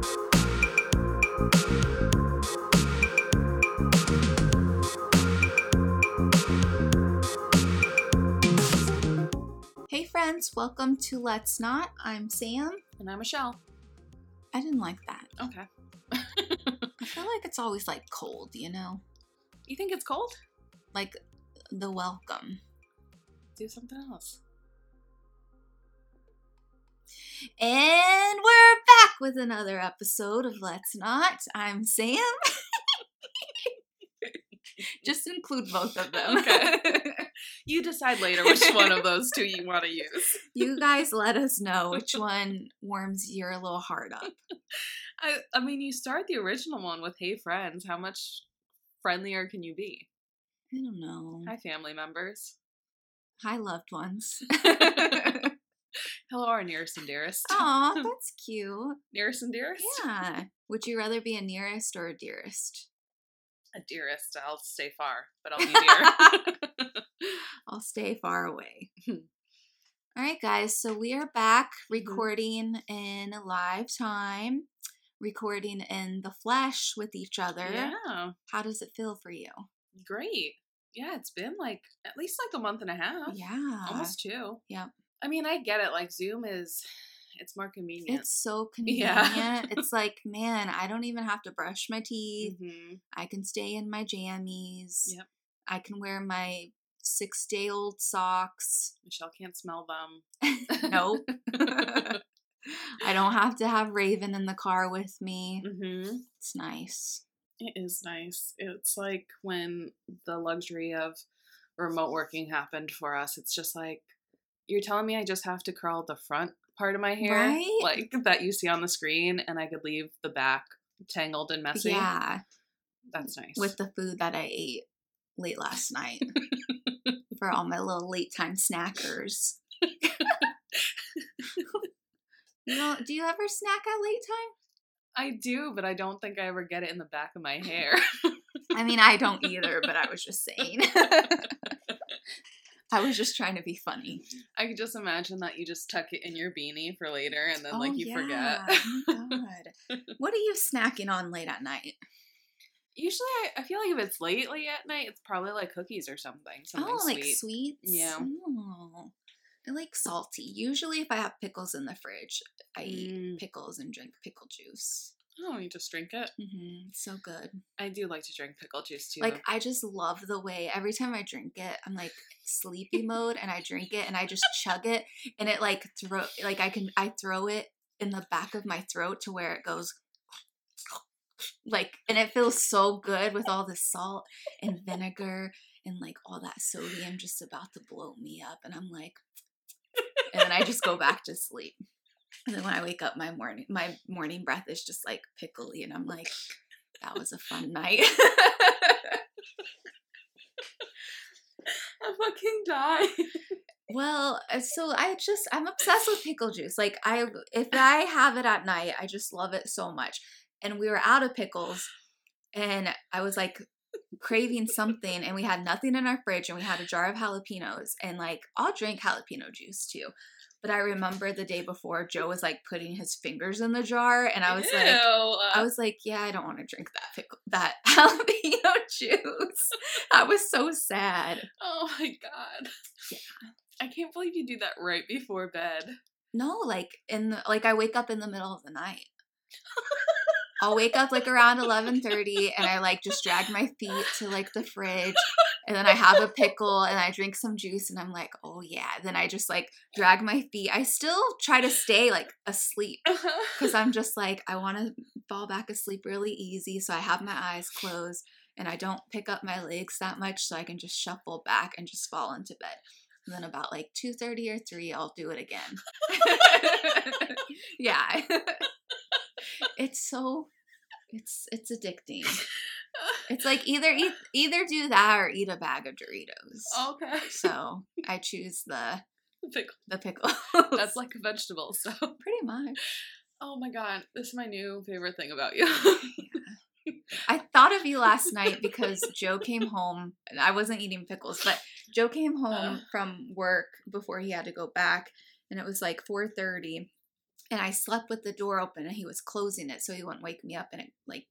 Hey friends, welcome to Let's Not. I'm Sam. And I'm Michelle. I didn't like that. Okay. I feel like it's always like cold, you know? You think it's cold? Like the welcome. Do something else. And we're back with another episode of Let's Not. I'm Sam. Just include both of them. Okay. You decide later which one of those two you want to use. you guys let us know which one warms your little heart up. I, I mean, you start the original one with "Hey friends." How much friendlier can you be? I don't know. Hi, family members. Hi, loved ones. Hello, our nearest and dearest. Aw, that's cute. Nearest and dearest. Yeah. Would you rather be a nearest or a dearest? A dearest. I'll stay far, but I'll be dear. I'll stay far away. All right, guys. So we are back mm-hmm. recording in live time, recording in the flesh with each other. yeah. How does it feel for you? Great. Yeah, it's been like at least like a month and a half. Yeah. Almost two. Yep. I mean, I get it. Like Zoom is, it's more convenient. It's so convenient. Yeah. it's like, man, I don't even have to brush my teeth. hmm I can stay in my jammies. Yep. I can wear my six day old socks. Michelle can't smell them. nope. I don't have to have Raven in the car with me. Mm-hmm. It's nice. It is nice. It's like when the luxury of remote working happened for us. It's just like you're telling me I just have to curl the front part of my hair, Right? like that you see on the screen, and I could leave the back tangled and messy. Yeah, that's nice. with the food that I ate late last night for all my little late time snackers. you know, do you ever snack at late time? I do, but I don't think I ever get it in the back of my hair. I mean, I don't either, but I was just saying. I was just trying to be funny. I could just imagine that you just tuck it in your beanie for later, and then Oh, like you forget. Oh god. What are you snacking on late at night? Usually, I, I feel like if it's late, late at night, it's probably like cookies or something. Something oh, like sweet. sweets? Yeah. Oh, I like salty. Usually, if I have pickles in the fridge, I eat Mm. pickles and drink pickle juice. Oh, you just drink it. hmm So good. I do like to drink pickle juice too. Like I just love the way every time I drink it, I'm like sleepy mode, and I drink it and I just chug it, and it like throw like I can I throw it in the back of my throat to where it goes. Like and it feels so good with all the salt and vinegar and like all that sodium just about to blow me up and I'm like and then I just go back to sleep. And then when I wake up my morning my morning breath is just like pickly and I'm like that was a fun night. I fucking die. well, uh, so I just I'm obsessed with pickle juice. Like I if I have it at night, I just love it so much. And we were out of pickles and I was like craving something and we had nothing in our fridge and we had a jar of jalapenos and like I'll drink jalapeno juice too. But I remember the day before Joe was like putting his fingers in the jar and I was like I uh was like, yeah, I don't want to drink that pickle that jalapeno juice. I was so sad. oh my god. Yeah. I can't believe you do that right before bed. No, like in the, like I wake up in the middle of the night. I'll wake up like around 11:30 and I like just drag my feet to like the fridge and then I have a pickle and I drink some juice and I'm like, "Oh yeah." Then I just like drag my feet. I still try to stay like asleep uh-huh. cuz I'm just like I want to fall back asleep really easy so I have my eyes closed and I don't pick up my legs that much so I can just shuffle back and just fall into bed. And then about like 2:30 or 3 I'll do it again. yeah. it's so it's it's addicting. It's like either eat either do that or eat a bag of Doritos. okay. So I choose the Pickle. the pickle. That's like a vegetable, so. pretty much. Oh my god, this is my new favorite thing about you. I thought of you last night because Joe came home and I wasn't eating pickles, but Joe came home Uh. from work before he had to go back and it was like 4:30 and I slept with the door open and he was closing it so he wouldn't wake me up and it like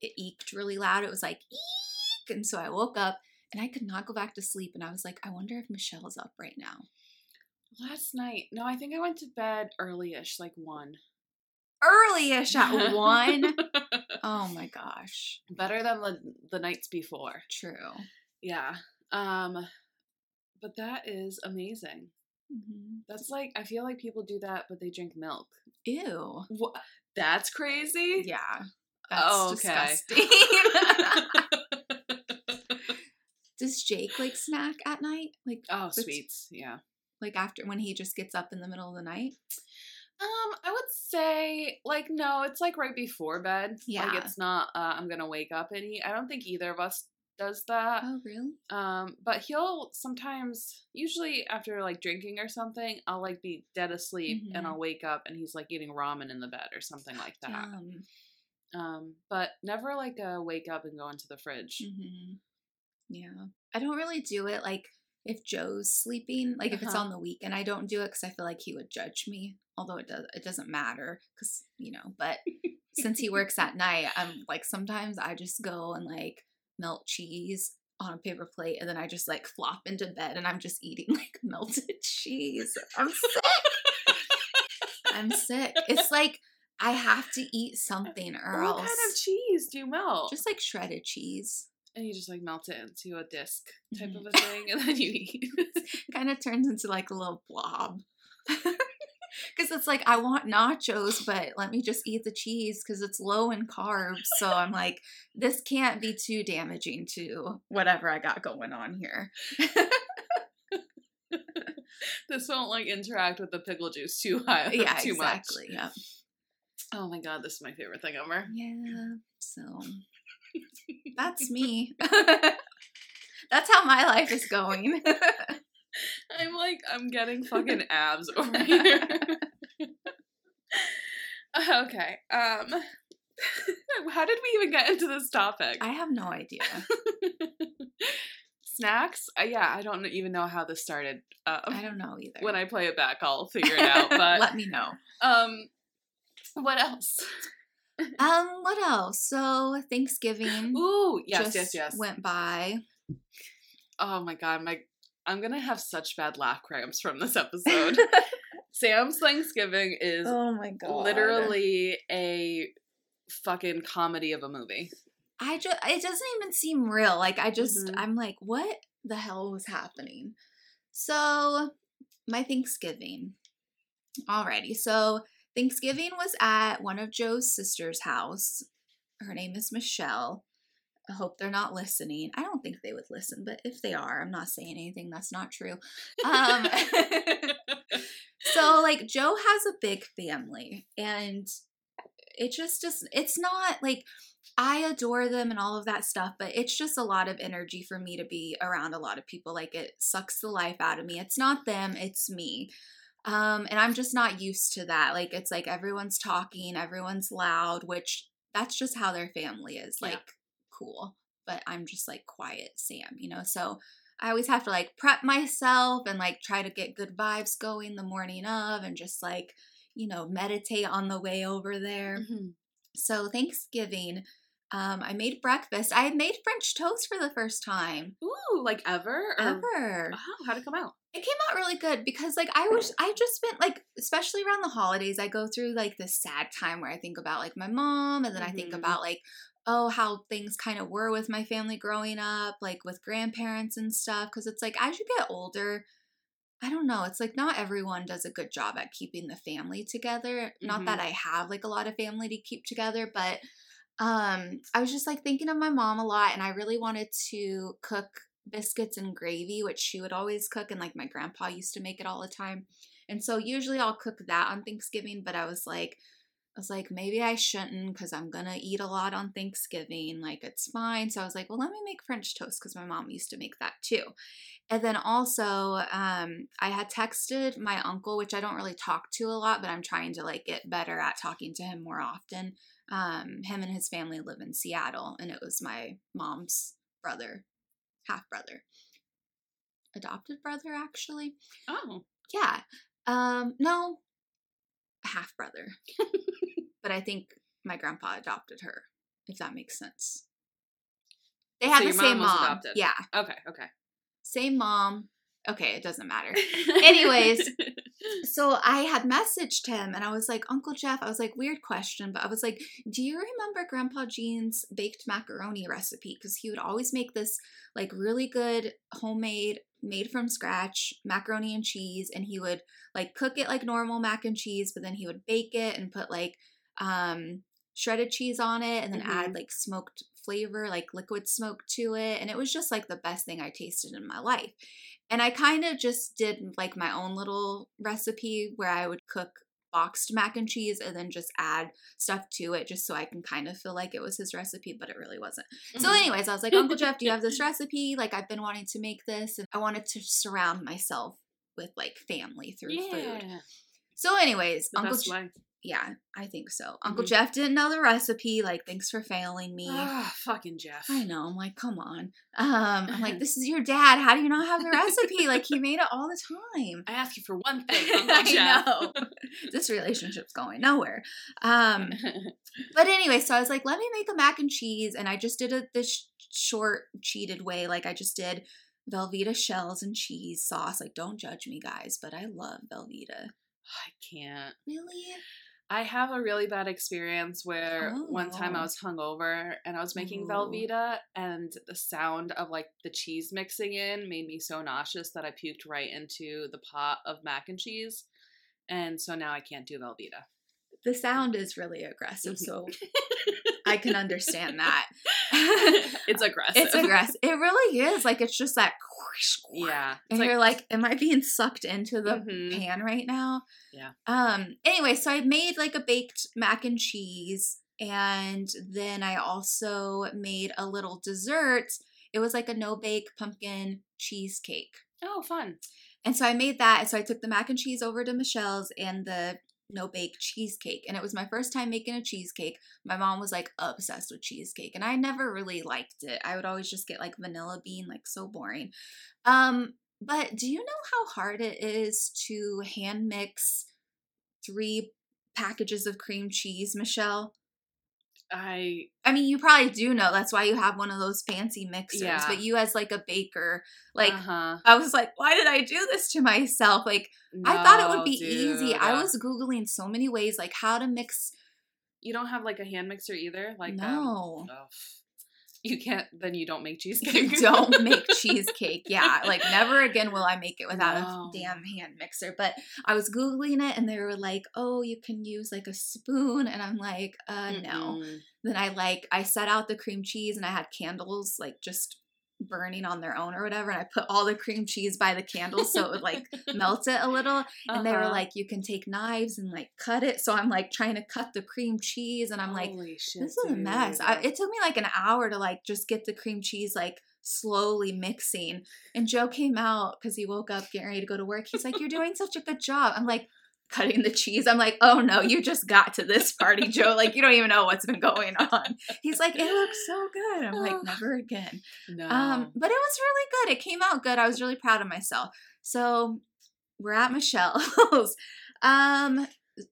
it eked really loud. It was like eek and so I woke up and I could not go back to sleep and I was like, I wonder if Michelle's up right now. Last night. No, I think I went to bed early-ish, like one. Early-ish at one. oh my gosh. Better than the, the nights before. True. Yeah. Um but that is amazing. Mhm. That's like I feel like people do that but they drink milk. Ew. What? That's crazy? Yeah. That's Oh, okay. disgusting. Does Jake like snack at night? Like oh, sweets. Yeah. like after when he just gets up in the middle of the night? Um, I would say like no, it's like right before bed. Yeah. Like it's not uh, I'm gonna wake up and eat. I don't think either of us does that. Oh, really? Um, but he'll sometimes usually after like drinking or something, I'll like be dead asleep and Mhm. I'll wake up and he's like eating ramen in the bed or something like that. Yum. Um, but never like a wake up and go into the fridge. Mm-hmm. Yeah. I don't really do it like if Joe's sleeping, like if it's Uh-huh. on the weekend, I don't do it because I feel like he would judge me. Although it does, it doesn't matter because you know. But since he works at night, I'm like sometimes I just go and like melt cheese on a paper plate, and then I just like flop into bed, and I'm just eating like melted cheese. I'm sick. I'm sick. It's like I have to eat something or what else. What kind of cheese do you melt? Just like shredded cheese. and you just like melt it into a disc type Mhm. of a thing, and then you eat. kind of turns into like a little blob. Because it's like, I want nachos, but let me just eat the cheese because it's low in carbs. So I'm like, this can't be too damaging to whatever I got going on here. this won't like interact with the pickle juice too uh, high. yeah, too exactly. Yeah. Oh my god, this is my favorite thing ever. Yeah. So that's me. that's how my life is going. I'm like, I'm getting fucking abs over here. okay. Um how did we even get into this topic? I have no idea. Snacks? Uh, yeah, I don't even know how this started. Um, I don't know either. when I play it back, I'll figure it out. But let me know. um, what else? Um, what else? So Thanksgiving Ooh, yes, yes, yes. went by. Oh my god, my I'm gonna have such bad laugh cramps from this episode. Sam's Thanksgiving is oh my god! literally a fucking comedy of a movie. I just it doesn't even seem real. Like I just Mhm. I'm like, what the hell was happening? So my Thanksgiving. Alrighty, so Thanksgiving was at one of Joe's sister's house. Her name is Michelle. I hope they're not listening. I don't think they would listen, but if they are, I'm not saying anything that's not true. Um, so like Joe has a big family and it just just it's not like I adore them and all of that stuff, but it's just a lot of energy for me to be around a lot of people. Like it sucks the life out of me. It's not them, it's me. Um and I'm just not used to that. Like it's like everyone's talking, everyone's loud, which that's just how their family is. Yeah. Cool. But I'm just like quiet Sam, you know. So I always have to like prep myself and like try to get good vibes going the morning of and just like, you know, meditate on the way over there. Mhm. So Thanksgiving, um, I made breakfast. I had made French toast for the first time Ooh, like ever? Or, ever. Oh, how'd it come out? It came out really good because like I was I just spent like especially around the holidays, I go through like this sad time where I think about like my mom and then I think Mhm. about like oh how things kind of were with my family growing up, like with grandparents and stuff cuz it's like as you get older, I don't know, it's like not everyone does a good job at keeping the family together. Not that I have like a lot of family to keep together, but um I was just like thinking of my mom a lot and I really wanted to cook biscuits and gravy, which she would always cook, and like my grandpa used to make it all the time. And so usually I'll cook that on Thanksgiving, but I was like, I was like, maybe I shouldn't because I'm gonna eat a lot on Thanksgiving. Like it's fine. So I was like, well, let me make French toast because my mom used to make that too. And then also, um, I had texted my uncle, which I don't really talk to a lot, but I'm trying to like get better at talking to him more often. Um, him and his family live in Seattle, and it was my mom's brother, half brother, adopted brother, actually. Oh. Yeah. Um, no. half brother. but I think my grandpa adopted her, if that makes sense. They had So the same mom mom. Yeah. Okay, okay. Same mom. Okay, it doesn't matter. Anyways, So I had messaged him and I was like, Uncle Jeff, I was like, weird question, but I was like, do you remember Grandpa Jean's baked macaroni recipe? Because he would always make this like really good homemade, made from scratch macaroni and cheese. And he would like cook it like normal mac and cheese, but then he would bake it and put like um shredded cheese on it and then add like smoked flavor, like liquid smoke to it. And it was just like the best thing I tasted in my life. And I kind of just did like my own little recipe where I would cook boxed mac and cheese and then just add stuff to it just so I can kind of feel like it was his recipe, but it really wasn't. So, Mhm. anyways, I was like, Uncle Jeff, do you have this recipe? Like, I've been wanting to make this. And I wanted to surround myself with like family through food. So, anyways, the Uncle best Je- way. Yeah, I think so. Uncle Mhm. Jeff didn't know the recipe. Like, thanks for failing me. Ah, fucking Jeff. I know. I'm like, come on. Um, I'm like, this is your dad. How do you not have the recipe? like, he made it all the time. I ask you for one thing, Uncle I Jeff. know. this relationship's going nowhere. Um, but anyway, so I was like, let me make a mac and cheese, and I just did it this short, cheated way. Like, I just did Velveeta shells and cheese sauce. Like, don't judge me, guys, but I love Velveeta. I can't. Really? I have a really bad experience where one time I Oh. was hungover and I was making Ooh. Velveeta, and the sound of like the cheese mixing in made me so nauseous that I puked right into the pot of mac and cheese. And so now I can't do Velveeta. The sound is really aggressive, Mhm. so I can understand that. it's aggressive. It's aggressive. It really is. Like it's just that. Yeah. And It's you're like, am I being sucked into the Mhm. pan right now? Yeah. Um. Anyway, so I made like a baked mac and cheese, and then I also made a little dessert. It was like a no bake pumpkin cheesecake. oh, fun. And so I made that. And so I took the mac and cheese over to Michelle's and the no bake cheesecake. And it was my first time making a cheesecake. My mom was like obsessed with cheesecake. And I never really liked it. I would always just get like vanilla bean, like so boring. Um, but do you know how hard it is to hand mix three packages of cream cheese, Michelle? I I mean, you probably do know. That's why you have one of those fancy mixers. Yeah. But you, as like a baker, like uh-huh. I was like, why did I do this to myself? Like, I thought it would be easy. I was Googling so many ways, like how to mix. You don't have like a hand mixer either? Like um, no. oh, you can't then you don't make cheesecake. You don't make cheesecake. Yeah. Like, never again will I make it without No. a damn hand mixer. But I was Googling it and they were like, oh, you can use like a spoon. And I'm like, uh, no. Mm-mm. Then I like, I set out the cream cheese and I had candles like just burning on their own or whatever. And I put all the cream cheese by the candles so it would like melt it a little. and they were Uh-huh. like you can take knives and like cut it so i'm like trying to cut the cream cheese and i'm like Holy shit, this is a mess I, it took me like an hour to like just get the cream cheese like slowly mixing and joe came out because he woke up getting ready to go to work he's like you're doing such a good job i'm like cutting the cheese i'm like oh no you just got to this party joe like you don't even know what's been going on he's like it looks so good i'm like never again no. um, but it was really good. It came out good. I was really proud of myself. So we're at Michelle's. um,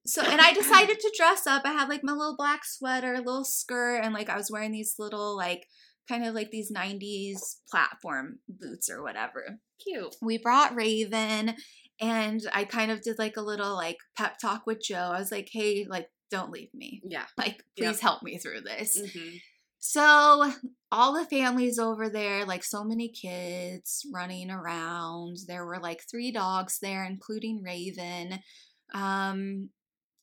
so and I decided to dress up. I had like my little black sweater, little skirt, and like I was wearing these little like kind of like these 90s platform boots or whatever. cute. We brought Raven and I kind of did like a little like pep talk with Joe. I was like, hey, like, don't leave me. Yeah. Like, Yep. please help me through this. hmm So all the families over there, like so many kids running around. There were like three dogs there, including Raven. Um,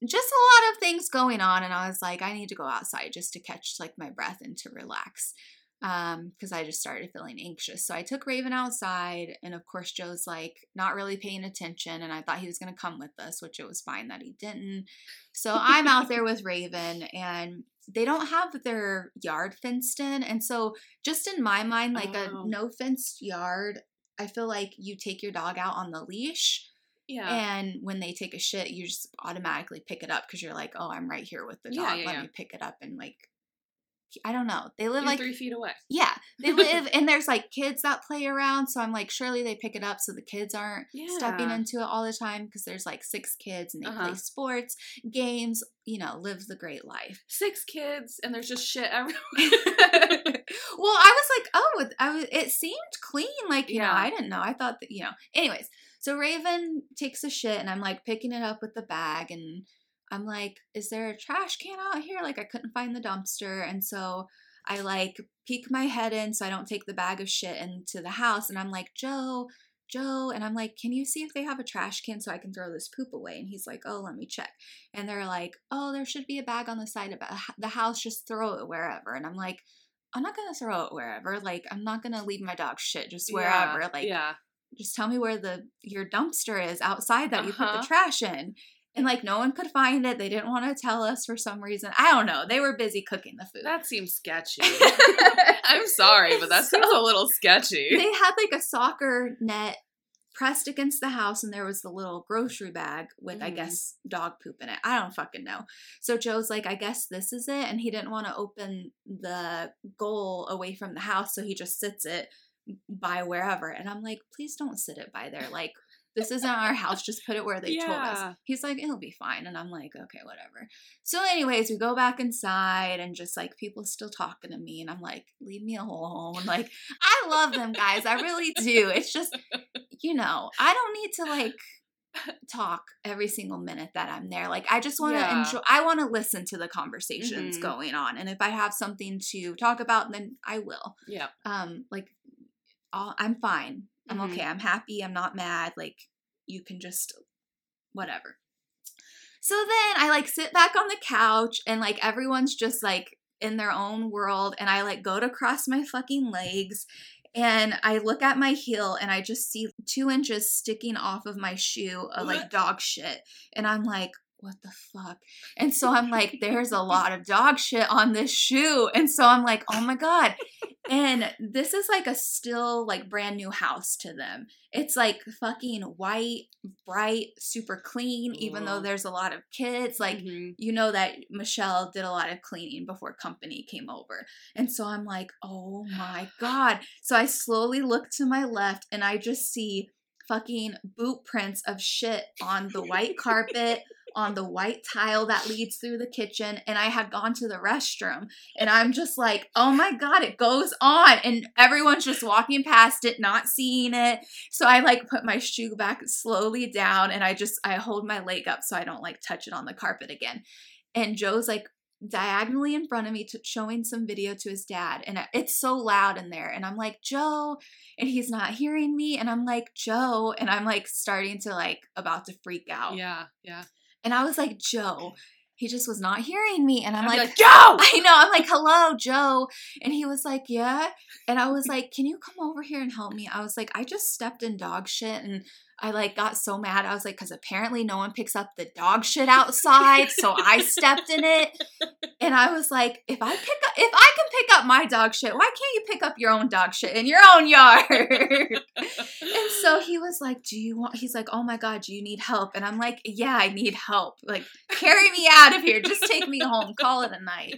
just a lot of things going on, and I was like, I need to go outside just to catch like my breath and to relax. Um, because I just started feeling anxious. So I took Raven outside, and of course Joe's like not really paying attention, and I thought he was gonna come with us, which it was fine that he didn't. So I'm out there with Raven, and they don't have their yard fenced in. And so, just in my mind, like Oh. a no fenced yard, I feel like you take your dog out on the leash. Yeah. And when they take a shit, you just automatically pick it up because you're like, oh, I'm right here with the dog. Yeah, yeah, Let me pick it up and like I don't know. They live You're like three feet away. yeah, they live and there's like kids that play around. So I'm like, surely they pick it up so the kids aren't stepping into it all the time because there's like six kids and they Uh-huh. play sports, games, you know, live the great life. Six kids, and there's just shit everywhere. well, I was like, oh, I was, it seemed clean. Like, you know, I didn't know. I thought that, you know, anyways. So Raven takes a shit and I'm like picking it up with the bag and I'm like, is there a trash can out here? Like, I couldn't find the dumpster. And so I like peek my head in so I don't take the bag of shit into the house. And I'm like, Joe, Joe. And I'm like, can you see if they have a trash can so I can throw this poop away? And he's like, oh, let me check. And they're like, oh, there should be a bag on the side of the house. Just throw it wherever. And I'm like, I'm not gonna throw it wherever. Like, I'm not gonna leave my dog shit just wherever. Yeah, Like, yeah. just tell me where the your dumpster is outside that you put Uh-huh. the trash in. And like, no one could find it. They didn't want to tell us for some reason. I don't know. They were busy cooking the food. That seems sketchy. I'm sorry, but that seems a little sketchy. they had like a soccer net pressed against the house and there was the little grocery bag with i Mhm. guess dog poop in it i don't fucking know so joe's like i guess this is it and he didn't want to open the goal away from the house so he just sits it by wherever and i'm like please don't sit it by there like this isn't our house just put it where they told us. He's like it'll be fine. And i'm like okay whatever. So anyways we go back inside and just like people still talking to me and i'm like leave me alone. Like i love them guys i really do. It's just you know i don't need to like talk every single minute that i'm there. Like i just want to Yeah. enjoy i want to listen to the conversations Mhm. going on and if i have something to talk about then i will. Yeah. um like I'll, i'm fine i'm okay mm-hmm. i'm happy i'm not mad like you can just whatever. So then i like sit back on the couch and like everyone's just like in their own world and i like go to cross my fucking legs and i look at my heel and i just see two inches sticking off of my shoe of like dog shit and i'm like what the fuck and so i'm like there's a lot of dog shit on this shoe and so i'm like oh my god and this is like a still like brand new house to them. It's like fucking white, bright, super clean, even though there's a lot of kids. Like, Mhm. you know that Michelle did a lot of cleaning before company came over. And so I'm like, oh my God. So I slowly look to my left and I just see fucking boot prints of shit on the white carpet, on the white tile that leads through the kitchen. And I had gone to the restroom and I'm just like, oh my God, it goes on. And everyone's just walking past it, not seeing it. So I like put my shoe back slowly down and I just, I hold my leg up so I don't like touch it on the carpet again. And Joe's like diagonally in front of me, to, showing some video to his dad. And it's so loud in there. And I'm like, Joe, and he's not hearing me. And I'm like, Joe, and I'm like starting to like about to freak out. Yeah. Yeah. And I was like, Joe. He just was not hearing me. And I'm like, like, Joe! I know. I'm like, hello, Joe. And he was like, yeah. And I was like, can you come over here and help me? I was like, I just stepped in dog shit and I like got so mad. I was like, because apparently no one picks up the dog shit outside. so I stepped in it. And I was like, if I pick up, if I can pick up my dog shit, why can't you pick up your own dog shit in your own yard? and so he was like, Do you want, he's like, Oh my God, do you need help? And I'm like, Yeah, I need help. Like, carry me out of here. Just take me home. Call it a night.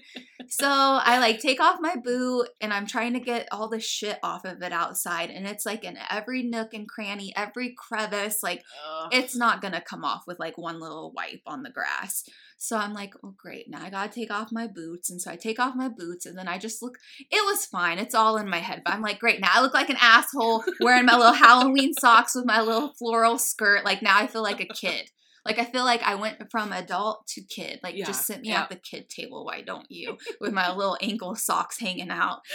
So I like take off my boot and I'm trying to get all the shit off of it outside. And it's like in every nook and cranny, every crevice. This like, Ugh. it's not gonna come off with like one little wipe on the grass. So I'm like, oh great, now I gotta take off my boots. And so I take off my boots and then I just look, it was fine. It's all in my head. But I'm like, great, now I look like an asshole wearing my little Halloween socks with my little floral skirt. Like now I feel like a kid. Like I feel like I went from adult to kid. Like Yeah, just sit me yeah. at the kid table, why don't you? With my little ankle socks hanging out.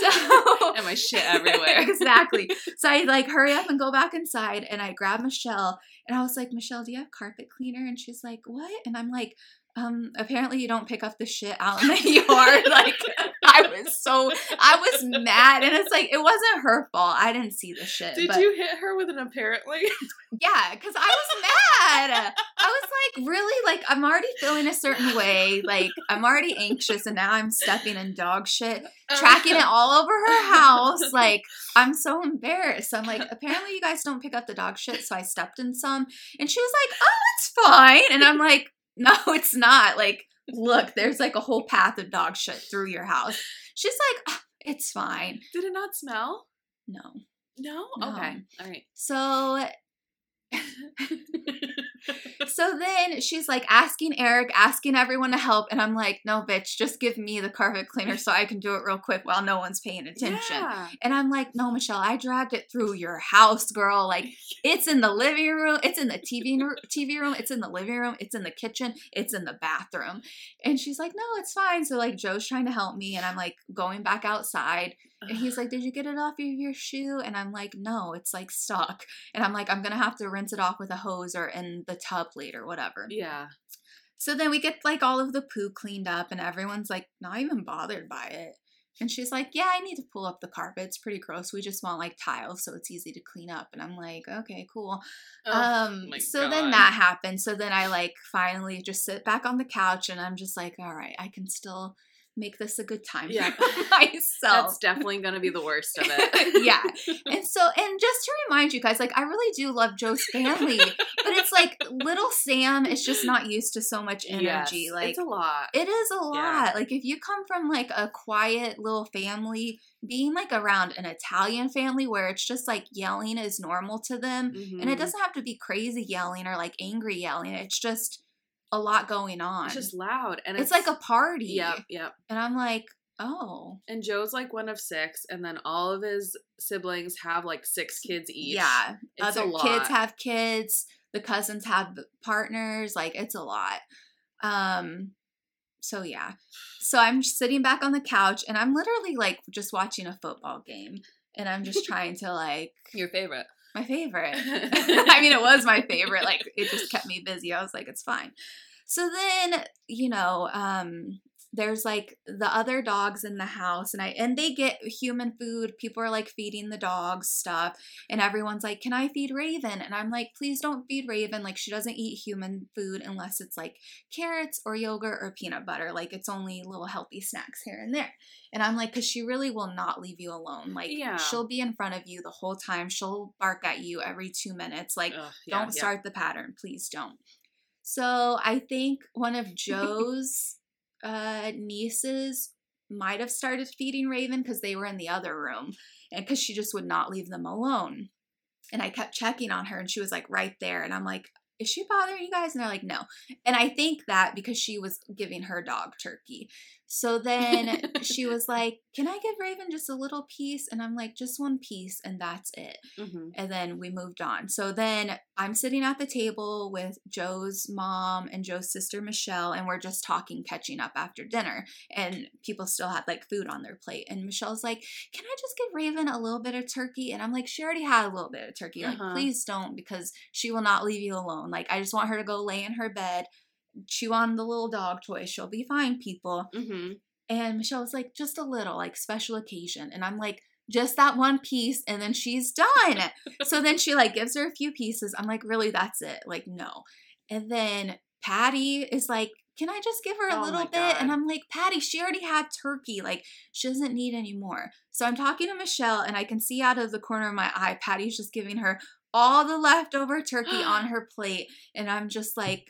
So and my shit everywhere. exactly. So I like hurry up and go back inside and I grab Michelle and I was like, Michelle, do you have carpet cleaner? And she's like, What? And I'm like, um, apparently you don't pick up the shit out in the yard. like I was so I was mad and it's like it wasn't her fault. I didn't see the shit. Did but you hit her with an apparently? yeah, because I was mad. I was like, really? Like, I'm already feeling a certain way. Like, I'm already anxious, and now I'm stepping in dog shit, tracking it all over her house. Like, I'm so embarrassed. I'm like, apparently, you guys don't pick up the dog shit, so I stepped in some. And she was like, oh, it's fine. And I'm like, no, it's not. Like, look, there's like a whole path of dog shit through your house. She's like, "Ah, it's fine. Did it not smell? No. No. No. Okay. All right. So so then she's like asking Eric, asking everyone to help, and I'm like, no, bitch, just give me the carpet cleaner so I can do it real quick while no one's paying attention. Yeah. And I'm like, no, Michelle, I dragged it through your house, girl. Like, it's in the living room, it's in the TV TV room, it's in the living room, it's in the kitchen, it's in the bathroom. And she's like, no, it's fine. So like Joe's trying to help me, and I'm like going back outside, and he's like, did you get it off of your shoe? And I'm like, no, it's like stuck. And I'm like, I'm gonna have to rinse it off with a hose or in the tub later, whatever. Yeah. So then we get like all of the poo cleaned up, and everyone's like not even bothered by it. And she's like, Yeah, I need to pull up the carpet. It's pretty gross. We just want like tiles so it's easy to clean up. And I'm like, Okay, cool. Oh, um, so then that happened. So then I like finally just sit back on the couch and I'm just like, All right, I can still make this a good time Yeah. for myself. That's definitely gonna be the worst of it. yeah. And so, and just to remind you guys, like, I really do love Joe's family, but it's like little Sam is just not used to so much energy. Yes, like, it's a lot. it is a lot. Yeah. Like, if you come from like a quiet little family, being like around an Italian family where it's just like yelling is normal to them, and it Mhm. doesn't have to be crazy yelling or like angry yelling, it's just a lot going on. It's just loud, and it's like a party. Yep. Yep. And I'm like, oh. And Joe's like one of six, and then all of his siblings have like six kids each. Yeah. it's other a lot. kids have kids the cousins have partners like it's a lot um so yeah so i'm sitting back on the couch and i'm literally like just watching a football game and i'm just trying to like your favorite. My favorite. I mean it was my favorite like it just kept me busy. I was like it's fine. So then you know um there's like the other dogs in the house and i and they get human food people are like feeding the dogs stuff and everyone's like can i feed raven? And i'm like please don't feed raven. Like she doesn't eat human food unless it's like carrots or yogurt or peanut butter like it's only little healthy snacks here and there. And i'm like because she really will not leave you alone. Like Yeah. she'll be in front of you the whole time. She'll bark at you every two minutes. Like Ugh, yeah, don't yeah. start the pattern. Please don't. So i think one of joe's uh nieces might have started feeding raven because they were in the other room and because she just would not leave them alone. And i kept checking on her and she was like right there and i'm like is she bothering you guys? And they're like no. And i think that because she was giving her dog turkey so then she was like can i give raven just a little piece and i'm like just one piece and that's it Mhm. and then we moved on. So then I'm sitting at the table with Joe's mom and Joe's sister Michelle, and we're just talking, catching up after dinner. And people still had like food on their plate. And Michelle's like, Can I just give Raven a little bit of turkey? And I'm like, She already had a little bit of turkey. Like, Uh-huh. please don't, because she will not leave you alone. Like, I just want her to go lay in her bed, chew on the little dog toy. She'll be fine, people. Mhm. And Michelle was like, just a little, like special occasion. And I'm like, just that one piece, and then she's done. so then she like gives her a few pieces. I'm like, really, that's it? Like, no. And then Patty is like, can I just give her a Oh little bit? And I'm like, Patty, she already had turkey. Like, she doesn't need any more. So I'm talking to Michelle, and I can see out of the corner of my eye, Patty's just giving her all the leftover turkey on her plate. And I'm just like,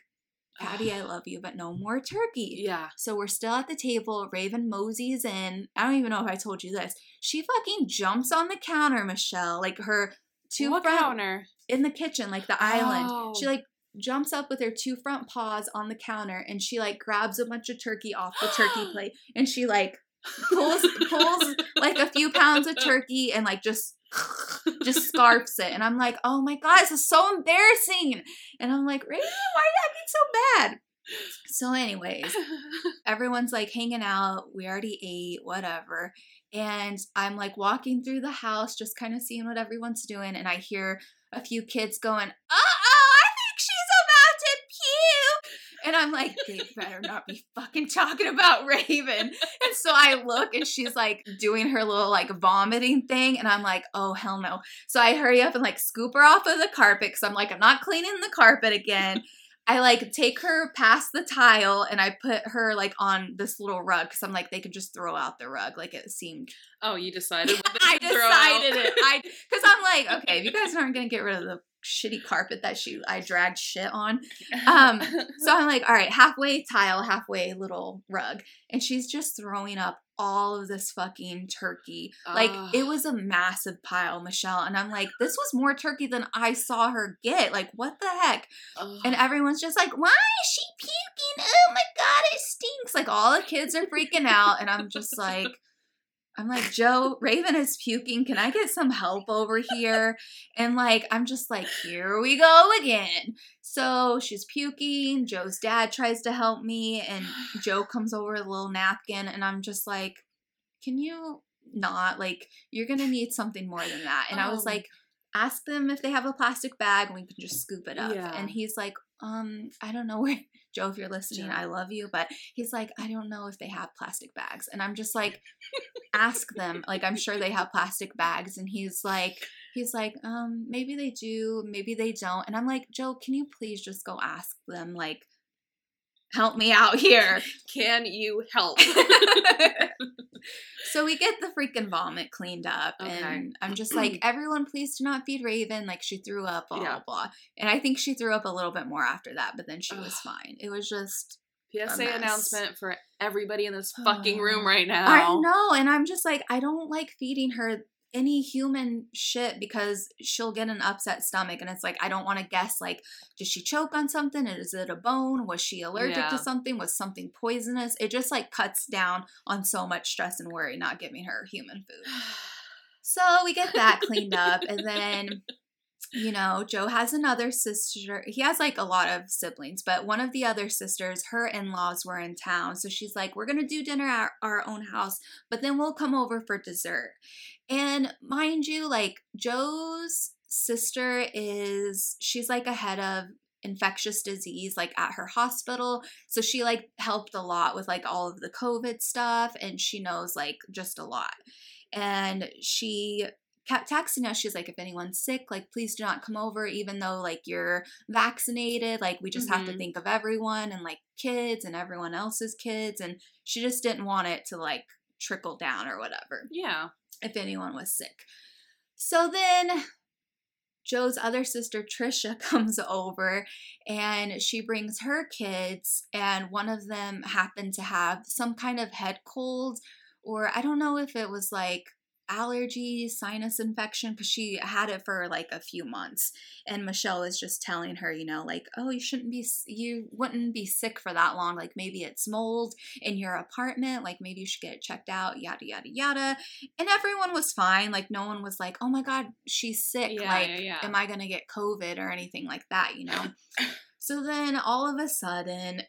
Patty, I love you, but no more turkey. Yeah. So we're still at the table. Raven moseys in. I don't even know if I told you this. She fucking jumps on the counter, Michelle. Like her two what front counter? in the kitchen, like the island. She Oh. like jumps up with her two front paws on the counter and she like grabs a bunch of turkey off the turkey plate and she like pulls pulls like a few pounds of turkey and like just just scarfs it and i'm like oh my god this is so embarrassing! And i'm like Raven, why did that get so bad? So anyways everyone's like hanging out we already ate whatever and i'm like walking through the house just kind of seeing what everyone's doing and i hear a few kids going uh-oh i think she's about to puke and i'm like they better not be fucking talking about raven. And so i look and she's like doing her little like vomiting thing and i'm like oh hell no. So i hurry up and like scoop her off of the carpet because i'm like i'm not cleaning the carpet again I like take her past the tile and I put her like on this little rug because I'm like they could just throw out the rug like it seemed Oh, you decided I decided it. I because I'm like, okay, if you guys aren't gonna get rid of the shitty carpet that she I dragged shit on. Um, So I'm like, all right, halfway tile, halfway little rug. And she's just throwing up all of this fucking turkey. Like it was a massive pile, Michelle. And I'm like, this was more turkey than I saw her get. Like, what the heck? Ugh. And everyone's just like, why is she puking? Oh my God, it stinks. Like all the kids are freaking out. And I'm just like, I'm like, Joe, Raven is puking. Can I get some help over here? And like, I'm just like, here we go again. So she's puking. Joe's dad tries to help me, and Joe comes over with a little napkin, and I'm just like, can you not? Like, you're gonna need something more than that. And I was Oh. like, ask them if they have a plastic bag and we can just scoop it up. Yeah. And he's like, um, I don't know where Joe, if you're listening, Joe. I love you, but he's like, I don't know if they have plastic bags. And I'm just like, ask them. Like, I'm sure they have plastic bags. And he's like, he's like, um, maybe they do, maybe they don't. And I'm like, Joe, can you please just go ask them? Like, help me out here. Can you help? so we get the freaking vomit cleaned up, Okay. and I'm just like, everyone, please do not feed Raven. Like she threw up, blah Yeah. blah blah. And I think she threw up a little bit more after that, but then she was fine. It was just PSA announcement for everybody in this fucking room right now. I know, and I'm just like, I don't like feeding her any human shit because she'll get an upset stomach and it's like I don't want to guess like did she choke on something? Is it a bone? Was she allergic Yeah. to something? Was something poisonous? It just like cuts down on so much stress and worry not giving her human food. So we get that cleaned up and then you know, Joe has another sister. He has like a lot of siblings, but one of the other sisters, her in laws were in town. So she's like, we're going to do dinner at our own house, but then we'll come over for dessert. And mind you, like Joe's sister is, she's like a head of infectious disease like at her hospital so she like helped a lot with like all of the covid stuff and she knows like just a lot and she kept texting us she's like if anyone's sick like please do not come over even though like you're vaccinated like we just have to Mhm. think of everyone and like kids and everyone else's kids and she just didn't want it to like trickle down or whatever Yeah. if anyone was sick so then Joe's other sister Trisha comes over and she brings her kids and one of them happened to have some kind of head cold or I don't know if it was like allergy sinus infection because she had it for like a few months. And michelle was just telling her you know like oh you shouldn't be you wouldn't be sick for that long. Like maybe it's mold in your apartment. Like maybe you should get it checked out yada yada yada. And everyone was fine. Like no one was like oh my god she's sick. Yeah, like yeah, yeah. am i gonna get covid or anything like that you know? So then all of a sudden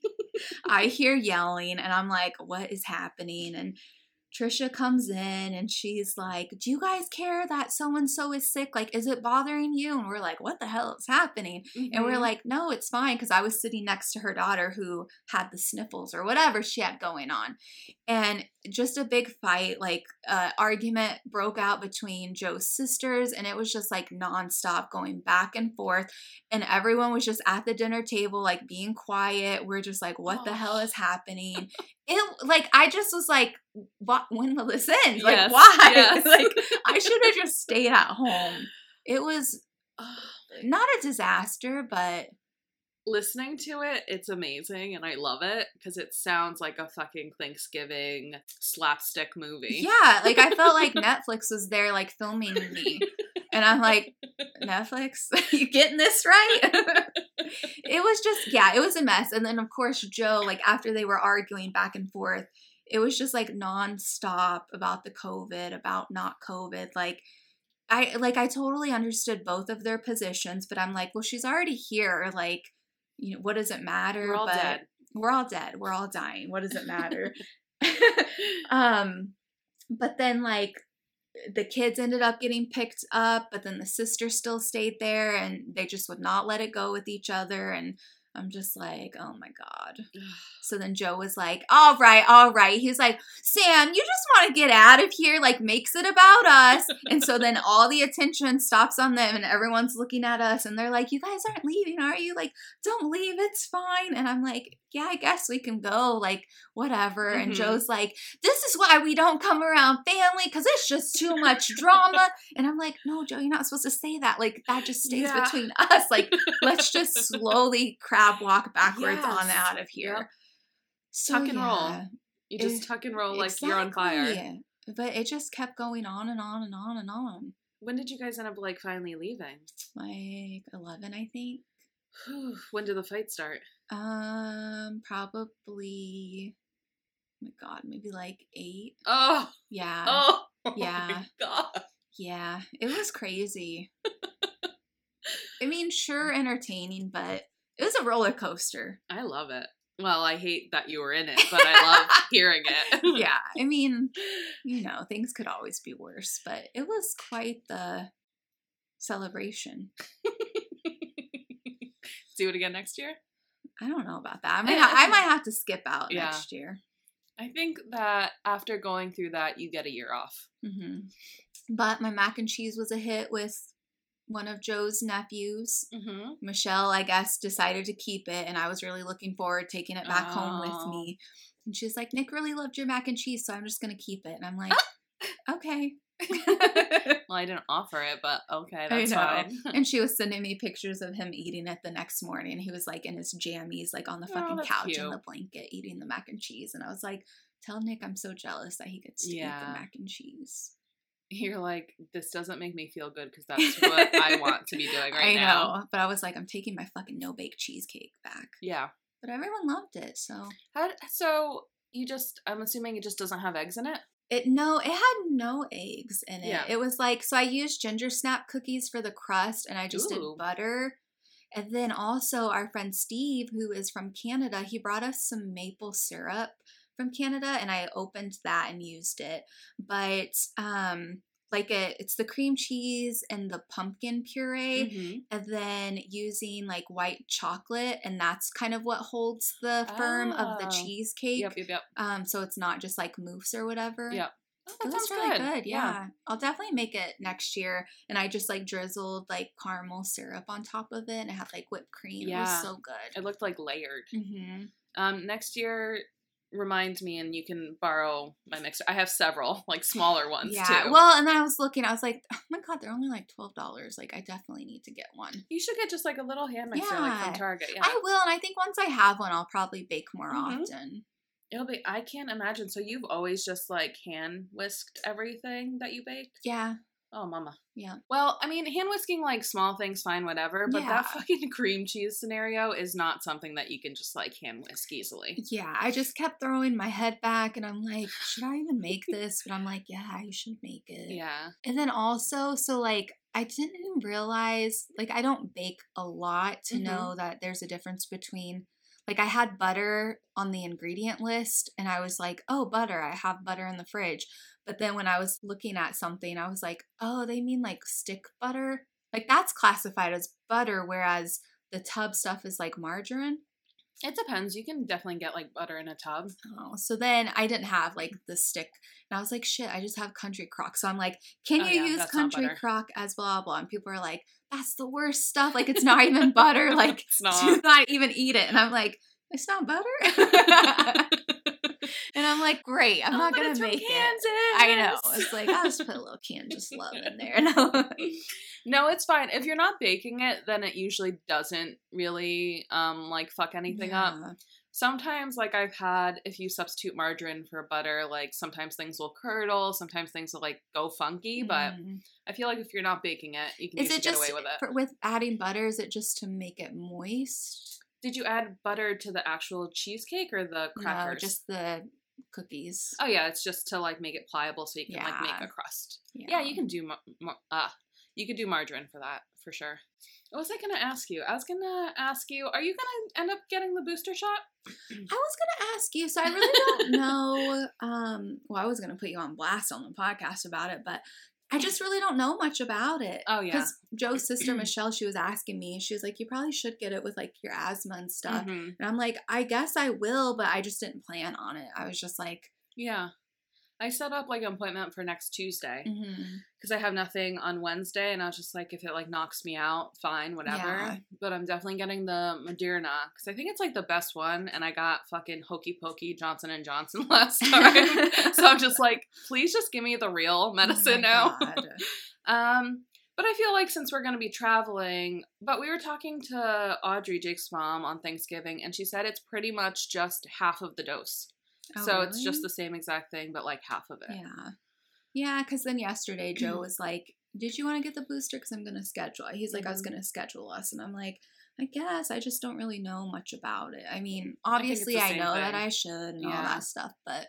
i hear yelling and i'm like what is happening? And Trisha comes in and she's like, Do you guys care that so and so is sick? Like, is it bothering you? And we're like, What the hell is happening? And we're Mhm. like, no, it's fine because I was sitting next to her daughter who had the sniffles or whatever she had going on. And just a big fight, like uh, argument broke out between Joe's sisters, and it was just like nonstop going back and forth. And everyone was just at the dinner table, like being quiet. We're just like, what the hell is happening? It like I just was like, what? When will this end? Like, Yes, why? yes. like I should have just stayed at home. It was Ugh. not a disaster, but listening to it, it's amazing and I love it because it sounds like a fucking Thanksgiving slapstick movie. yeah, like I felt like Netflix was there, like filming me, and I'm like, Netflix, you getting this right? it was just, yeah, it was a mess. And then of course Joe, like after they were arguing back and forth, it was just like nonstop about the COVID, about not COVID, like. I like I totally understood both of their positions, but I'm like, well, she's already here. Like, you know, what does it matter? We're all but dead. We're all dead. We're all dying. What does it matter? um, but then like the kids ended up getting picked up, but then the sister still stayed there, and they just would not let it go with each other. And I'm just like, oh my God. So then Joe was like, all right, all right. He's like, Sam, you just want to get out of here, like makes it about us. and so then all the attention stops on them and everyone's looking at us and they're like, you guys aren't leaving, are you? Like, don't leave, it's fine. And I'm like, yeah, I guess we can go, like, whatever. And Mhm. Joe's like, this is why we don't come around family because it's just too much drama. And I'm like, no, Joe, you're not supposed to say that. Like, that just stays Yeah. between us. Like, let's just slowly crab walk backwards on out of here. Yep. So, Tuck and roll. You just It- tuck and roll like you're on fire. exactly. But it just kept going on and on and on and on. When did you guys end up like finally leaving? Like 11, I think. When did the fight start? Um, probably, oh my God, maybe like eight. Oh, Yeah. oh, oh Yeah. god. Yeah. It was crazy. I mean, sure, entertaining, but it was a roller coaster. I love it. Well, I hate that you were in it, but I love hearing it. yeah. I mean, you know, things could always be worse, but it was quite the celebration. Do it again next year? I don't know about that. I might, I might have to skip out Yeah. next year. I think that after going through that, you get a year off. hmm But my mac and cheese was a hit with one of Joe's nephews. Mm-hmm. Michelle, I guess, decided to keep it, and I was really looking forward to taking it back home with Oh. me. And she's like, Nick really loved your mac and cheese, so I'm just gonna keep it. And I'm like, okay. well, I didn't offer it, but okay, that's fine. and she was sending me pictures of him eating it the next morning. He was like in his jammies, like on the Oh, fucking that's couch in the blanket, eating the mac and cheese. And I was like, tell Nick I'm so jealous that he gets to eat the mac and cheese. You're like, this doesn't make me feel good because that's what I want to be doing right I now. know, but I was like, I'm taking my fucking no bake cheesecake back. Yeah. But everyone loved it, so How, so you just, I'm assuming it just doesn't have eggs in it? It no, it had no eggs in it. Yeah. It was like so I used ginger snap cookies for the crust and I just Ooh. did butter. And then also our friend Steve, who is from Canada, he brought us some maple syrup from Canada and I opened that and used it. But um like it, it's the cream cheese and the pumpkin puree Mm-hmm. and then using like white chocolate and that's kind of what holds the firm of the Oh. cheesecake Yep, yep, yep. um so it's not just like mousse or whatever Yep. Oh, it that was sounds really good. Yeah. I'll definitely make it next year. And I just like drizzled like caramel syrup on top of it and it had like whipped cream. It Yeah. was so good. It looked like layered. hmm Um, next year, remind me and you can borrow my mixer. I have several, like smaller ones Yeah. too. Well, and then I was looking, I was like, oh my God, they're only like $12. Like, I definitely need to get one. you should get just like a little hand mixer like from Target. Yeah. I will. And I think once I have one, I'll probably bake more Mhm. often. It'll be I can't imagine. So you've always just like hand whisked everything that you baked? Yeah. Oh mama. Yeah. Well, I mean, hand whisking like small things, fine, whatever. But that fucking cream cheese scenario is not something that you can just like hand whisk easily. Yeah. I just kept throwing my head back and I'm like, should I even make this? But I'm like, yeah, you should make it. Yeah. And then also, so like I didn't even realize like I don't bake a lot to Mhm. know that there's a difference between like I had butter on the ingredient list and I was like, "Oh, butter, I have butter in the fridge." But then when I was looking at something, I was like, "Oh, they mean like stick butter?" Like that's classified as butter whereas the tub stuff is like margarine. It depends. You can definitely get like butter in a tub. Oh, so then I didn't have like the stick, and I was like, "Shit, I just have Country Crock." So I'm like, "Can Oh, you yeah, use Country. Crock as blah blah?" And people are like, "That's the worst stuff. Like it's not even butter. Like it's do not. not even eat it." And I'm like, "It's not butter." and I'm like, "Great, I'm Oh, not gonna make it." I know. It's like I'll just put a little Kansas love in there. No. no, it's fine. If you're not baking it, then it usually doesn't really um like fuck anything up. Sometimes like I've had if you substitute margarine for butter, like sometimes things will curdle, sometimes things will like go funky, but Mhm. I feel like if you're not baking it, you can is it get just away with it. for, with adding butter? Is it just to make it moist? Did you add butter to the actual cheesecake or the crackers? No, just the cookies. Oh yeah, it's just to like make it pliable so you can like make a crust. Yeah, you can do mar- mar- uh, you could do margarine for that for sure. What was I gonna ask you? I was gonna ask you, are you gonna end up getting the booster shot? I was gonna ask you, so I really don't know. Um, well, I was gonna put you on blast on the podcast about it, but I just really don't know much about it. Oh yeah. Because Joe's sister Michelle, she was asking me, she was like, "You probably should get it with like your asthma and stuff." Mhm. And I'm like, "I guess I will, but I just didn't plan on it. I was just like, Yeah. I set up like an appointment for next Tuesday because I have nothing on Wednesday, and I was just like, if it like knocks me out, fine, whatever. Yeah. But I'm definitely getting the Moderna because I think it's like the best one, and I got fucking hokey pokey Johnson and Johnson last time, so I'm just like, please just give me the real medicine Oh now. Um, but I feel like since we're going to be traveling, but we were talking to Audrey, Jake's mom, on Thanksgiving, and she said it's pretty much just half of the dose. Oh, so it's just the same exact thing, but like half of it. Yeah. Yeah, because then yesterday Joe was like, Did you want to get the booster? Because I'm going to schedule. He's like, I was Mhm. going to schedule us. And I'm like, I guess I just don't really know much about it. I mean, obviously, I, same know that. I should and all that stuff, but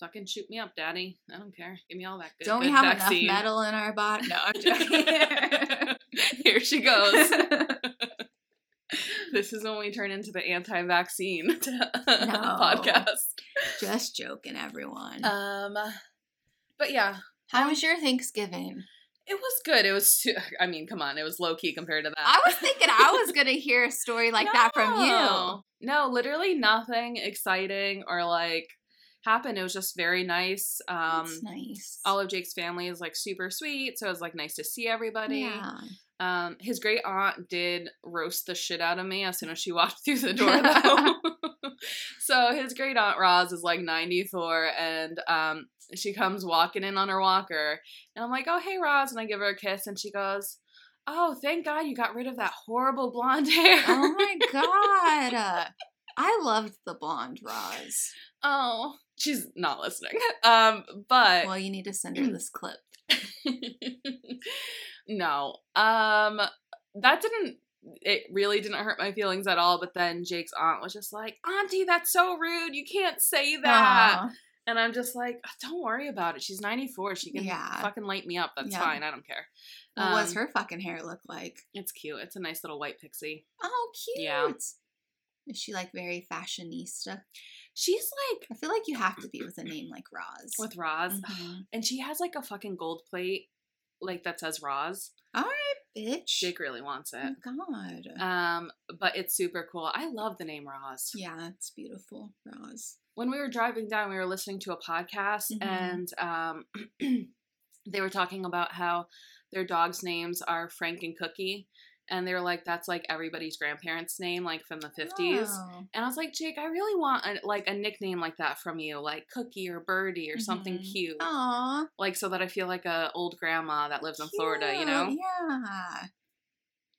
Fucking shoot me up, daddy. I don't care. Give me all that good. don't we have vaccine. enough metal in our body? No, I'm joking. Here she goes. this is when we turn into the anti-vaccine podcast. just joking, everyone. Um, but yeah, How was your Thanksgiving? it was good. It was. Too, I mean, come on, it was low key compared to that. I was thinking I was going to hear a story like that from you. No. No, literally nothing exciting or like happened. It was just very nice. Um, That's nice. all of Jake's family is like super sweet, so it was like nice to see everybody. Yeah. Um, his great aunt did roast the shit out of me as soon as she walked through the door, though. so his great aunt Roz is like 94, and um, she comes walking in on her walker, and I'm like, "Oh, hey, Roz," and I give her a kiss, and she goes, "Oh, thank God you got rid of that horrible blonde hair." Oh my god. Uh, I loved the blonde Roz. Oh, she's not listening. Um, but Well, you need to send her this clip. No. Um that didn't it really didn't hurt my feelings at all, but then Jake's aunt was just like, "Auntie, that's so rude. You can't say that." Aw. And I'm just like, "Don't worry about it. She's 94. She can Yeah. fucking light me up. That's Yeah. fine. I don't care." Um, her fucking hair look like? It's cute. It's a nice little white pixie. Oh, cute. Yeah. Is she like very fashionista? She's like I feel like you have to be with a name like Roz. with Roz, Mhm. and she has like a fucking gold plate like that says Roz. All right, bitch. Jake really wants Oh it. God. Um, but it's super cool. I love the name Roz. yeah, it's beautiful, Roz. When we were driving down, we were listening to a podcast, Mhm. and um, they were talking about how their dogs' names are Frank and Cookie, and they were like, "That's like everybody's grandparents' name, like from the '50s." Oh. And I was like, Jake, I really want a, like a nickname like that from you, like Cookie or Birdie or something Mhm. cute, Aw. like so that I feel like a old grandma that lives in Florida. You know, Yeah.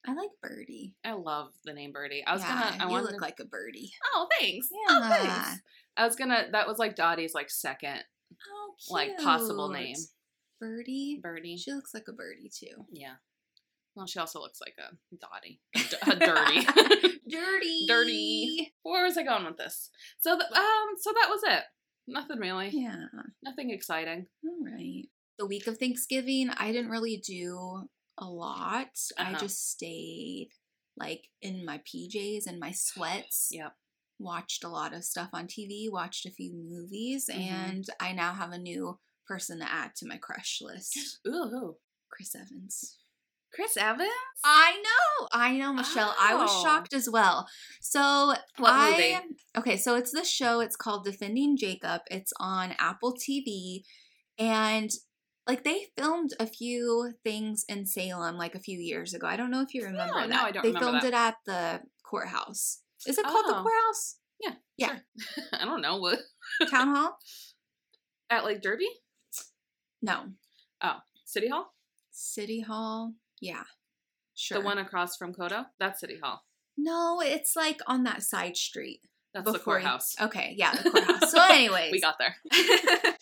I like Birdie. I love the name Birdie. I was yeah, gonna, I you look to, like a birdie. oh thanks, Yeah. oh thanks. I was gonna, that was like Dottie's like second Oh, cute. Like, possible name. Birdie. Birdie. She looks like a birdie too. Yeah. Well, she also looks like a Dottie, a, dirty, Dirty. dirty. Where was I going with this? So, th- um, so that was it. Nothing really. Yeah. Nothing exciting. All right. The week of Thanksgiving, I didn't really do a lot. I Uh-huh. just stayed like in my PJs and my sweats. Yep. Watched a lot of stuff on TV, watched a few movies, Mhm. and I now have a new person to add to my crush list. Ooh. Chris Evans. Chris Evans. I know, I know, Michelle. I was Oh. shocked as well. So What I, movie? Okay, so it's this show. It's called Defending Jacob. It's on Apple TV, and like they filmed a few things in Salem like a few years ago. I don't know if you remember No, that. no, I don't they filmed that. it at the courthouse. Is it called the Oh. courthouse? Yeah. Yeah. sure. I don't know what Town hall? at Lake Derby, No. Oh, City Hall, City hall? Yeah. Sure. the one across from Kodo. That's City Hall. No, it's like on that side street. That's the you- courthouse. Okay, yeah, the courthouse. so, anyways, We got there.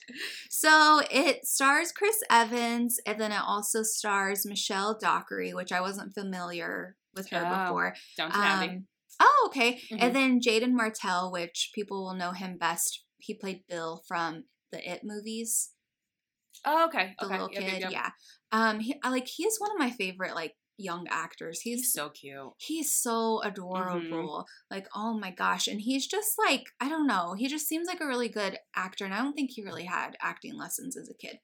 so it stars Chris Evans, and then it also stars Michelle Dockery, which I wasn't familiar with her Oh, before. Downton Abbey. Um, oh, okay. Mhm. And then Jaeden Martell, which people will know him best. He played Bill from the It movies, Oh, okay. the okay. little Yep, kid. yep. Yeah. Um, he, I like he is one of my favorite like young actors. He's He's so cute. he's so mm-hmm. adorable. Like, oh my gosh. And he's just like, I don't know, he just seems like a really good actor. And I don't think he really had acting lessons as a kid.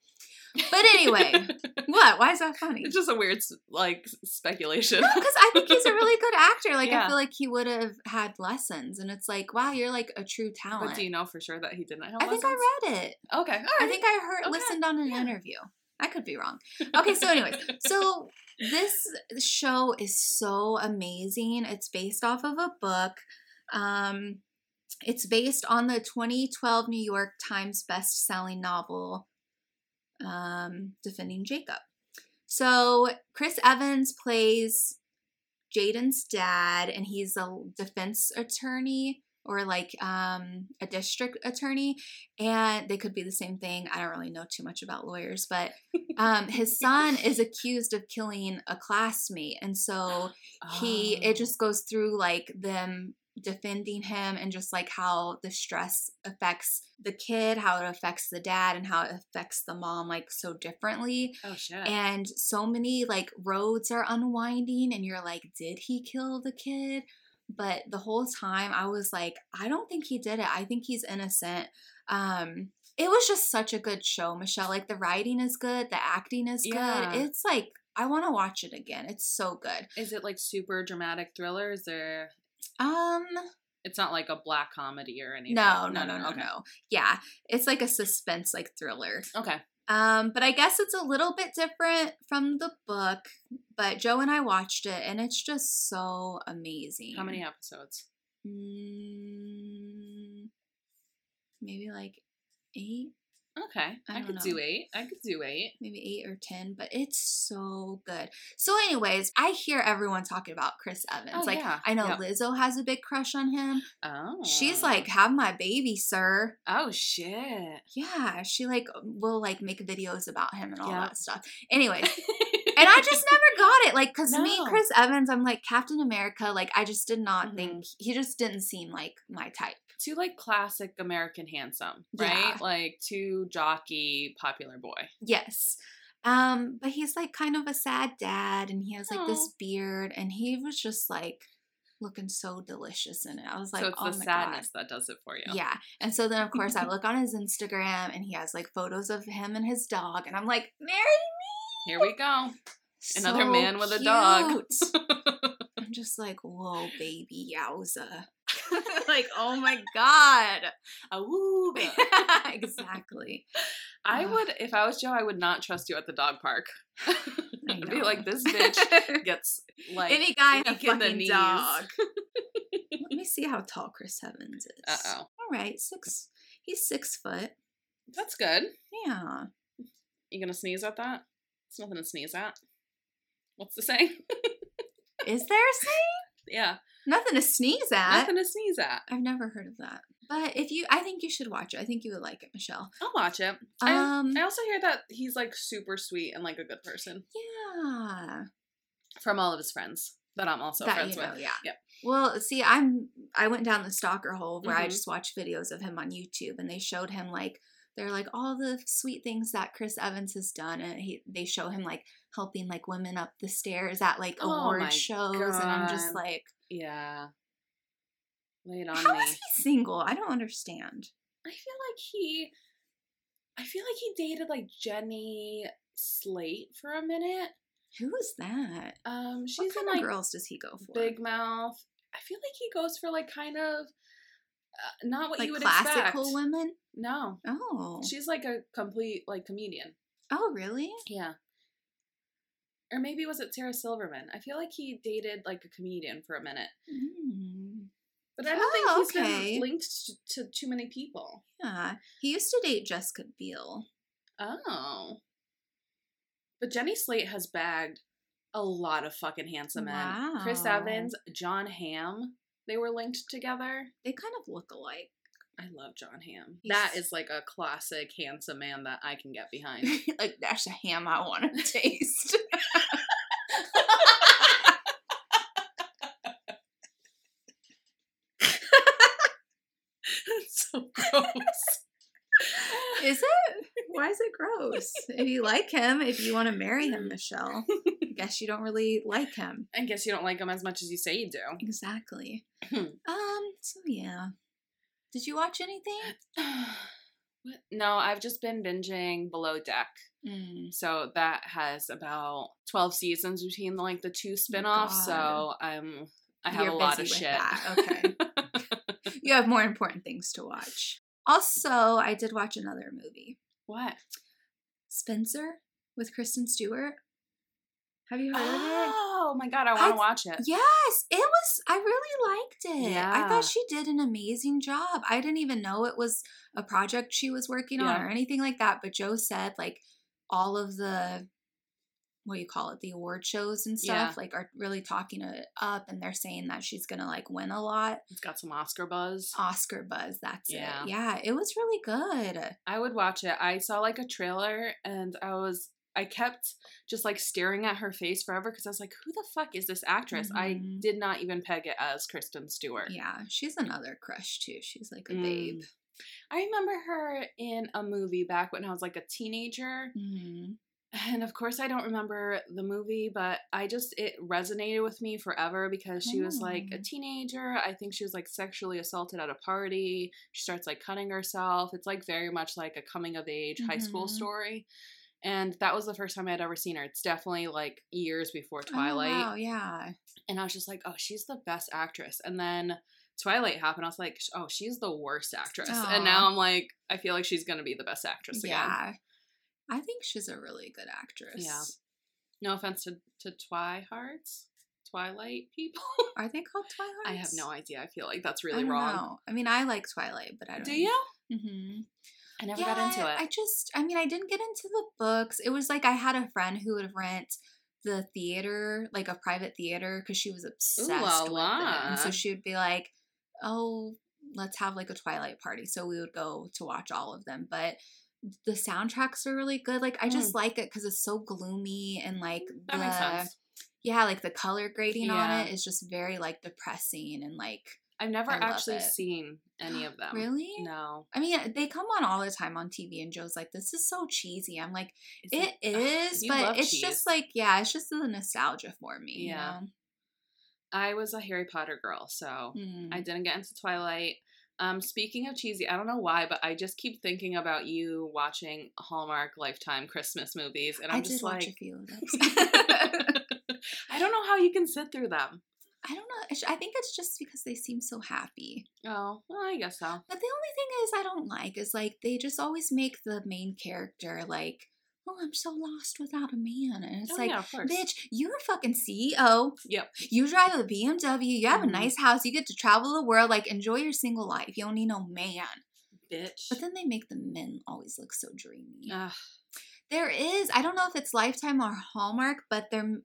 But anyway, what? Why is that funny? it's just a weird like speculation. Because I think he's a really good actor. Like, I feel like he would have had lessons. And it's like, wow, you're like a true talent. but do you know for sure that he didn't have I think I read it. Okay. I think I heard Okay, listened on an yeah. interview. I could be wrong. Okay, so anyways, so this show is so amazing. It's based off of a book. Um, it's based on the 2012 New York Times best-selling novel, um, Defending Jacob. So Chris Evans plays Jaeden's dad, and he's a defense attorney or like um, a district attorney, and they could be the same thing. I don't really know too much about lawyers, but um, his son is accused of killing a classmate, and so he Oh. it just goes through like them defending him and just like how the stress affects the kid how it affects the dad and how it affects the mom like so differently Oh shit. and so many like roads are unwinding and you're like did he kill the kid but the whole time i was like i don't think he did it i think he's innocent um it was just such a good show michelle like the writing is good the acting is Yeah. good it's like i want to watch it again it's so good Is it like super dramatic thriller? Is there? um It's not like a black comedy or anything. no no no no okay. no yeah it's like a suspense like thriller Okay. Um, but I guess it's a little bit different from the book. But Joe and I watched it, and it's just so amazing. How many episodes? Mm, maybe like eight, Okay. I I, could know. do eight. I could do eight. maybe eight or ten. But it's so good. So, anyways, I hear everyone talking about Chris oh, Evans. Oh, like yeah. I know Yep. Lizzo has a big crush on him. Oh. She's like, "Have my baby, sir." Oh shit. Yeah, she like will like make videos about him and all Yeah. that stuff. Anyways, I just never got it. Like, cause me, Chris Evans, I'm like Captain America. Like, I just did not Mhm. think he just didn't seem like my type. too like classic American handsome, right? Yeah. Like too jockey, popular boy. Yes. Um, but he's like kind of a sad dad, and he has like this beard, and he was just like looking so delicious in it. I was like, so it's oh the my sadness that does it for you. Yeah. And so then of course I look on his Instagram and he has like photos of him and his dog, and I'm like, marry Here we go. me. Another So man with a dog. I'm just like, whoa, baby, yowza. like, oh my god. Awooga. exactly. I Ugh. would, if I was Joe, I would not trust you at the dog park. I'd be like, this bitch gets like Any guy in a fucking dog. Let me see how tall Chris Evans is. Uh oh. All right, six. He's six foot. That's good. Yeah. You gonna sneeze at that? It's nothing to sneeze at. What's the saying? Is there a saying? yeah, Nothing to sneeze at. nothing to sneeze at. I've never heard of that. But if you, I think you should watch it. I think you would like it, Michelle. I'll watch it. Um, I, I also hear that he's like super sweet and like a good person yeah. from all of his friends that I'm also that friends you know, with. yeah. Yep. Well, see, I'm I went down the stalker hole where I Mhm. just watched videos of him on YouTube, and they showed him like they're like all the sweet things that Chris Evans has done, and he they show him like helping like women up the stairs at like Oh award shows, and I'm just like, Yeah. Lay it on how me. is he single? I don't understand. I feel like he I feel like he dated like Jenny Slate for a minute. Who is that? Um What she's in kind like of girls does he go for? Big Mouth. I feel like he goes for like kind of uh, not what like you would classical expect. women. No. Oh, She's like a complete like comedian. oh, really? Yeah. Or maybe was it Sarah Silverman? I feel like he dated like a comedian for a minute. Mm. But I don't Oh, think he's okay. been linked to, to too many people. Yeah, he used to date Jessica Biel. Oh. But Jenny Slate has bagged a lot of fucking handsome men. Chris Evans, Jon Hamm, they were linked together. They kind of look alike. I love Jon. He's- That is like a classic handsome man that I can get behind. like that's a ham I want to taste. That's so gross. is it? Why is it gross? if you like him, if you want to marry him, Michelle, I guess you don't really like him. I guess you don't like him as much as you say you do. Exactly. Um. So yeah. Did you watch anything? No, I've just been binging Below Deck. Mm. So that has about 12 seasons between like the two spin-offs. so God. I'm I have You're a lot of shit. that. Okay. You have more important things to watch. Also, I did watch another movie, what? Spencer with Kristen Stewart. Have you heard of it? Oh my god, I want to watch it. Yes, it was. I really liked it. Yeah. I thought she did an amazing job. I didn't even know it was a project she was working on or anything like that. But Joe said like all of the what do you call it, the award shows and stuff, Yeah. like are really talking it up, and they're saying that she's gonna like win a lot. It's got some Oscar buzz. Oscar buzz. That's Yeah. it. Yeah, it was really good. I would watch it. I saw like a trailer and I was I kept just like staring at her face forever because I was like, who the fuck is this actress? I Mhm. did not even peg it as Kristen Stewart. Yeah, she's another crush too. She's like a Mm. babe. I remember her in a movie back when I was like a teenager. Mhm. And of course, I don't remember the movie, but I just, it resonated with me forever because she was like a Oh. teenager. I think she was like sexually assaulted at a party. She starts like cutting herself. It's like very much like a coming of age high school Mhm. story. And that was the first time I'd ever seen her. It's definitely like years before Twilight. Oh, wow, yeah. And I was just like, oh, she's the best actress. And then Twilight happened. I was like, oh, she's the worst actress. Aw. And now I'm like, I feel like she's going to be the best actress again. Yeah. I think she's a really good actress. Yeah. No offense to, to Twihards, Twilight people. Are they called Twilight? I have no idea. I feel like that's I really don't wrong. know. I mean, I like Twilight, but I don't. Do you? hmm I never yeah, got into it. I just, I mean, I didn't get into the books. It was like I had a friend who would rent the theater, like a private theater, because she was obsessed la with. And so she would be like, "Oh, let's have like a Twilight party." So we would go to watch all of them, but. The soundtracks are really good. Like I just like it because it's so gloomy and like Mm. that the yeah, like the color grading on it is just very like depressing and like I've never actually seen any of them. really. No. I mean, they come on all the time on TV, and Joe's like, "This is so cheesy." I'm like, "It Ugh, is, you love but it's cheese. just like, yeah, it's just the nostalgia for me." you Yeah. know? I was a Harry Potter girl, so Hmm. I didn't get into Twilight. Um, speaking of cheesy, I don't know why, but I just keep thinking about you watching Hallmark Lifetime Christmas movies, and I'm I just watch a like, few of those. I don't know how you can sit through them. I don't know. I think it's just because they seem so happy. Oh, well, I guess so. But the only thing is, I don't like is like they just always make the main character like, "Oh, I'm so lost without a man," and it's oh, like, yeah. Bitch, you're a fucking CEO. Yep. You drive a BMW. You have Mhm. a nice house. You get to travel the world. Like, enjoy your single life. You don't need no man. Bitch. But then they make the men always look so dreamy. Ugh. There is, I don't know if it's Lifetime or Hallmark, but there,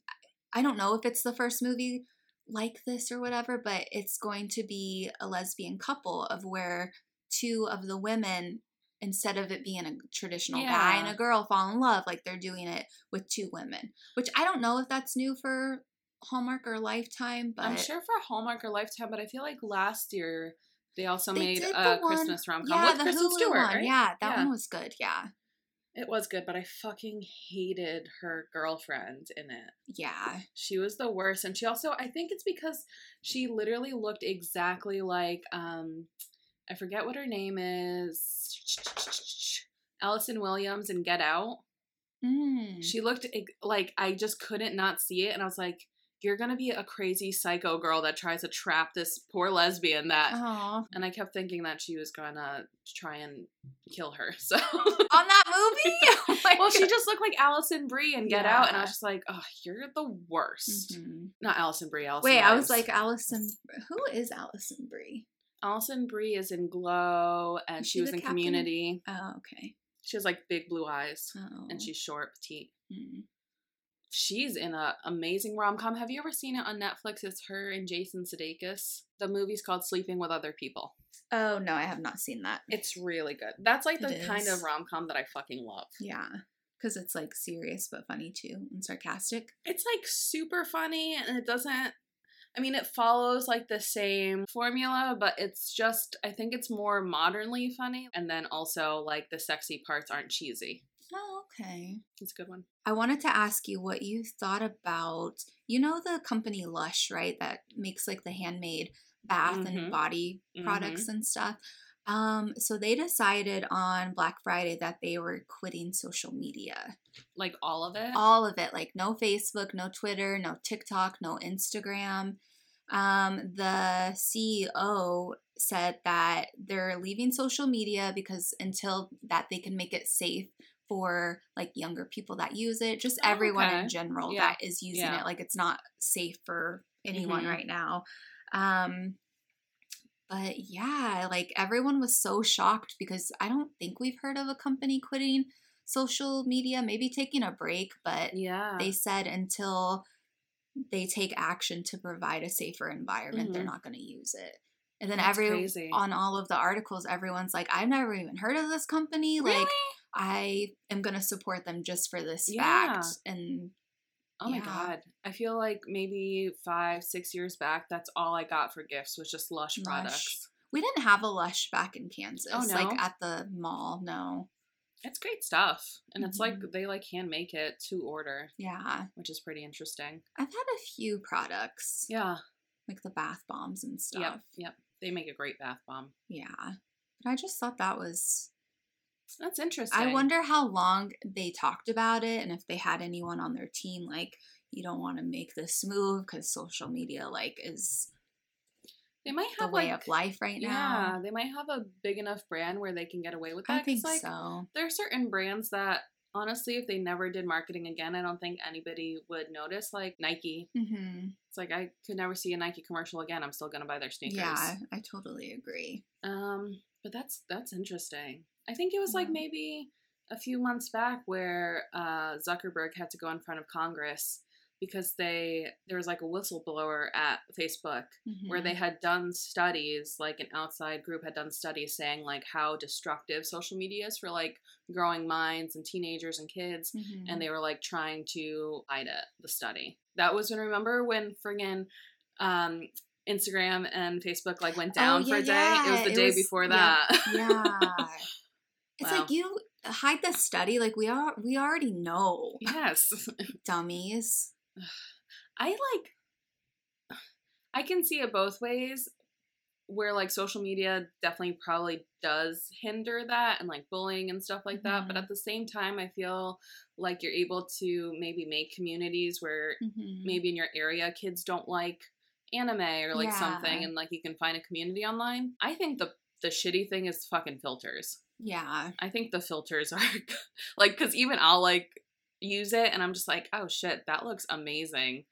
I don't know if it's the first movie like this or whatever, but it's going to be a lesbian couple of where two of the women, instead of it being a traditional guy and a girl fall in love, like they're doing it with two women, which I don't know if that's new for Hallmark or Lifetime, but I'm sure for Hallmark or Lifetime, but I feel like last year they also they made a one- Christmas rom com yeah, with the Kristen Hulu Stewart. one. right? Yeah, that Yeah. one was good. Yeah, It was good, but I fucking hated her girlfriend in it. yeah. She was the worst. And she also, I think it's because she literally looked exactly like, um, I forget what her name is. Allison Williams in Get Out. Mm. She looked like I just couldn't not see it. And I was like, you're going to be a crazy psycho girl that tries to trap this poor lesbian that. Aw. And I kept thinking that she was going to try and kill her. So. on that movie. Oh well, she just looked like Alison Brie in Get Out, and I was just like, "Oh, you're the worst." Mhm. Not Alison Brie. Allison. Wait, I was like Allison. Who is Alison Brie? Alison Brie is in Glow, and Is she she was in captain? Community. Oh, okay. She has like big blue eyes, Oh, and she's short, petite. Hmm. She's in a amazing rom com. Have you ever seen it on Netflix? It's her and Jason Sudeikis. The movie's called Sleeping with Other People. Oh no, I have not seen that. It's really good. That's like the kind of rom com that I fucking love. Yeah, because it's like serious but funny too and sarcastic. it's like super funny and it doesn't I mean it follows like the same formula but it's just I think it's more modernly funny and then also like the sexy parts aren't cheesy. Oh, Okay. It's a good one. I wanted to ask you what you thought about, you know, the company Lush, right? That makes like the handmade bath Mhm. and body products and stuff. Um, so they decided on Black Friday that they were quitting social media. Like all of it. All of it, like no Facebook, no Twitter, no TikTok, no Instagram. Um, the CEO said that they're leaving social media because until that they can make it safe for like younger people that use it, just Oh, everyone in general Yeah. that is using Yeah. it. Like it's not safe for anyone Mhm. right now. Um, but yeah, like everyone was so shocked because I don't think we've heard of a company quitting social media, maybe taking a break, but yeah. they said until they take action to provide a safer environment, they're Mhm. not going to use it. And then That's every crazy. on all of the articles, everyone's like, "I've never even heard of this company. Like, I am going to support them just for this Yeah. fact." And Oh my Yeah. god. I feel like maybe five, six years back, that's all I got for gifts was just Lush, Lush. products. we didn't have a Lush back in Kansas, Oh, like no? at the mall. No, It's great stuff. And it's like Mhm. they like hand make it to order, yeah, which is pretty interesting. I've had a few products, Yeah. like the bath bombs and stuff. Yep. Yep. They make a great bath bomb. Yeah, but I just thought that was That's interesting. I wonder how long they talked about it and if they had anyone on their team like you don't want to make this move because social media like is they might have the way like of life right Yeah, now. Yeah, they might have a big enough brand where they can get away with that. I think like, so. There are certain brands that honestly, if they never did marketing again, I don't think anybody would notice. Like Nike, hmm it's like I could never see a Nike commercial again. I'm still gonna buy their sneakers. Yeah, I totally agree. Um, but that's that's interesting. I think it was like maybe a few months back where uh, Zuckerberg had to go in front of Congress because they there was like a whistleblower at Facebook where Mhm. they had done studies, like an outside group had done studies saying like how destructive social media is for like growing minds and teenagers and kids, Mhm. and they were like trying to hide it, the study. That was when remember when friggin' um, Instagram and Facebook like went Oh, down for a day. It was the it day was- before yeah, that. yeah. It's Wow. like you hide the study like we are we already know yes. dummies. I like I can see it both ways where like social media definitely probably does hinder that and like bullying and stuff like that but Mhm. at the same time I feel like you're able to maybe make communities where Mhm. maybe in your area kids don't like anime or like something and like you can find a community online. I think the the shitty thing is fucking filters. Yeah. I think the filters are like cuz even I'll like use it and I'm just like, "Oh shit, that looks amazing."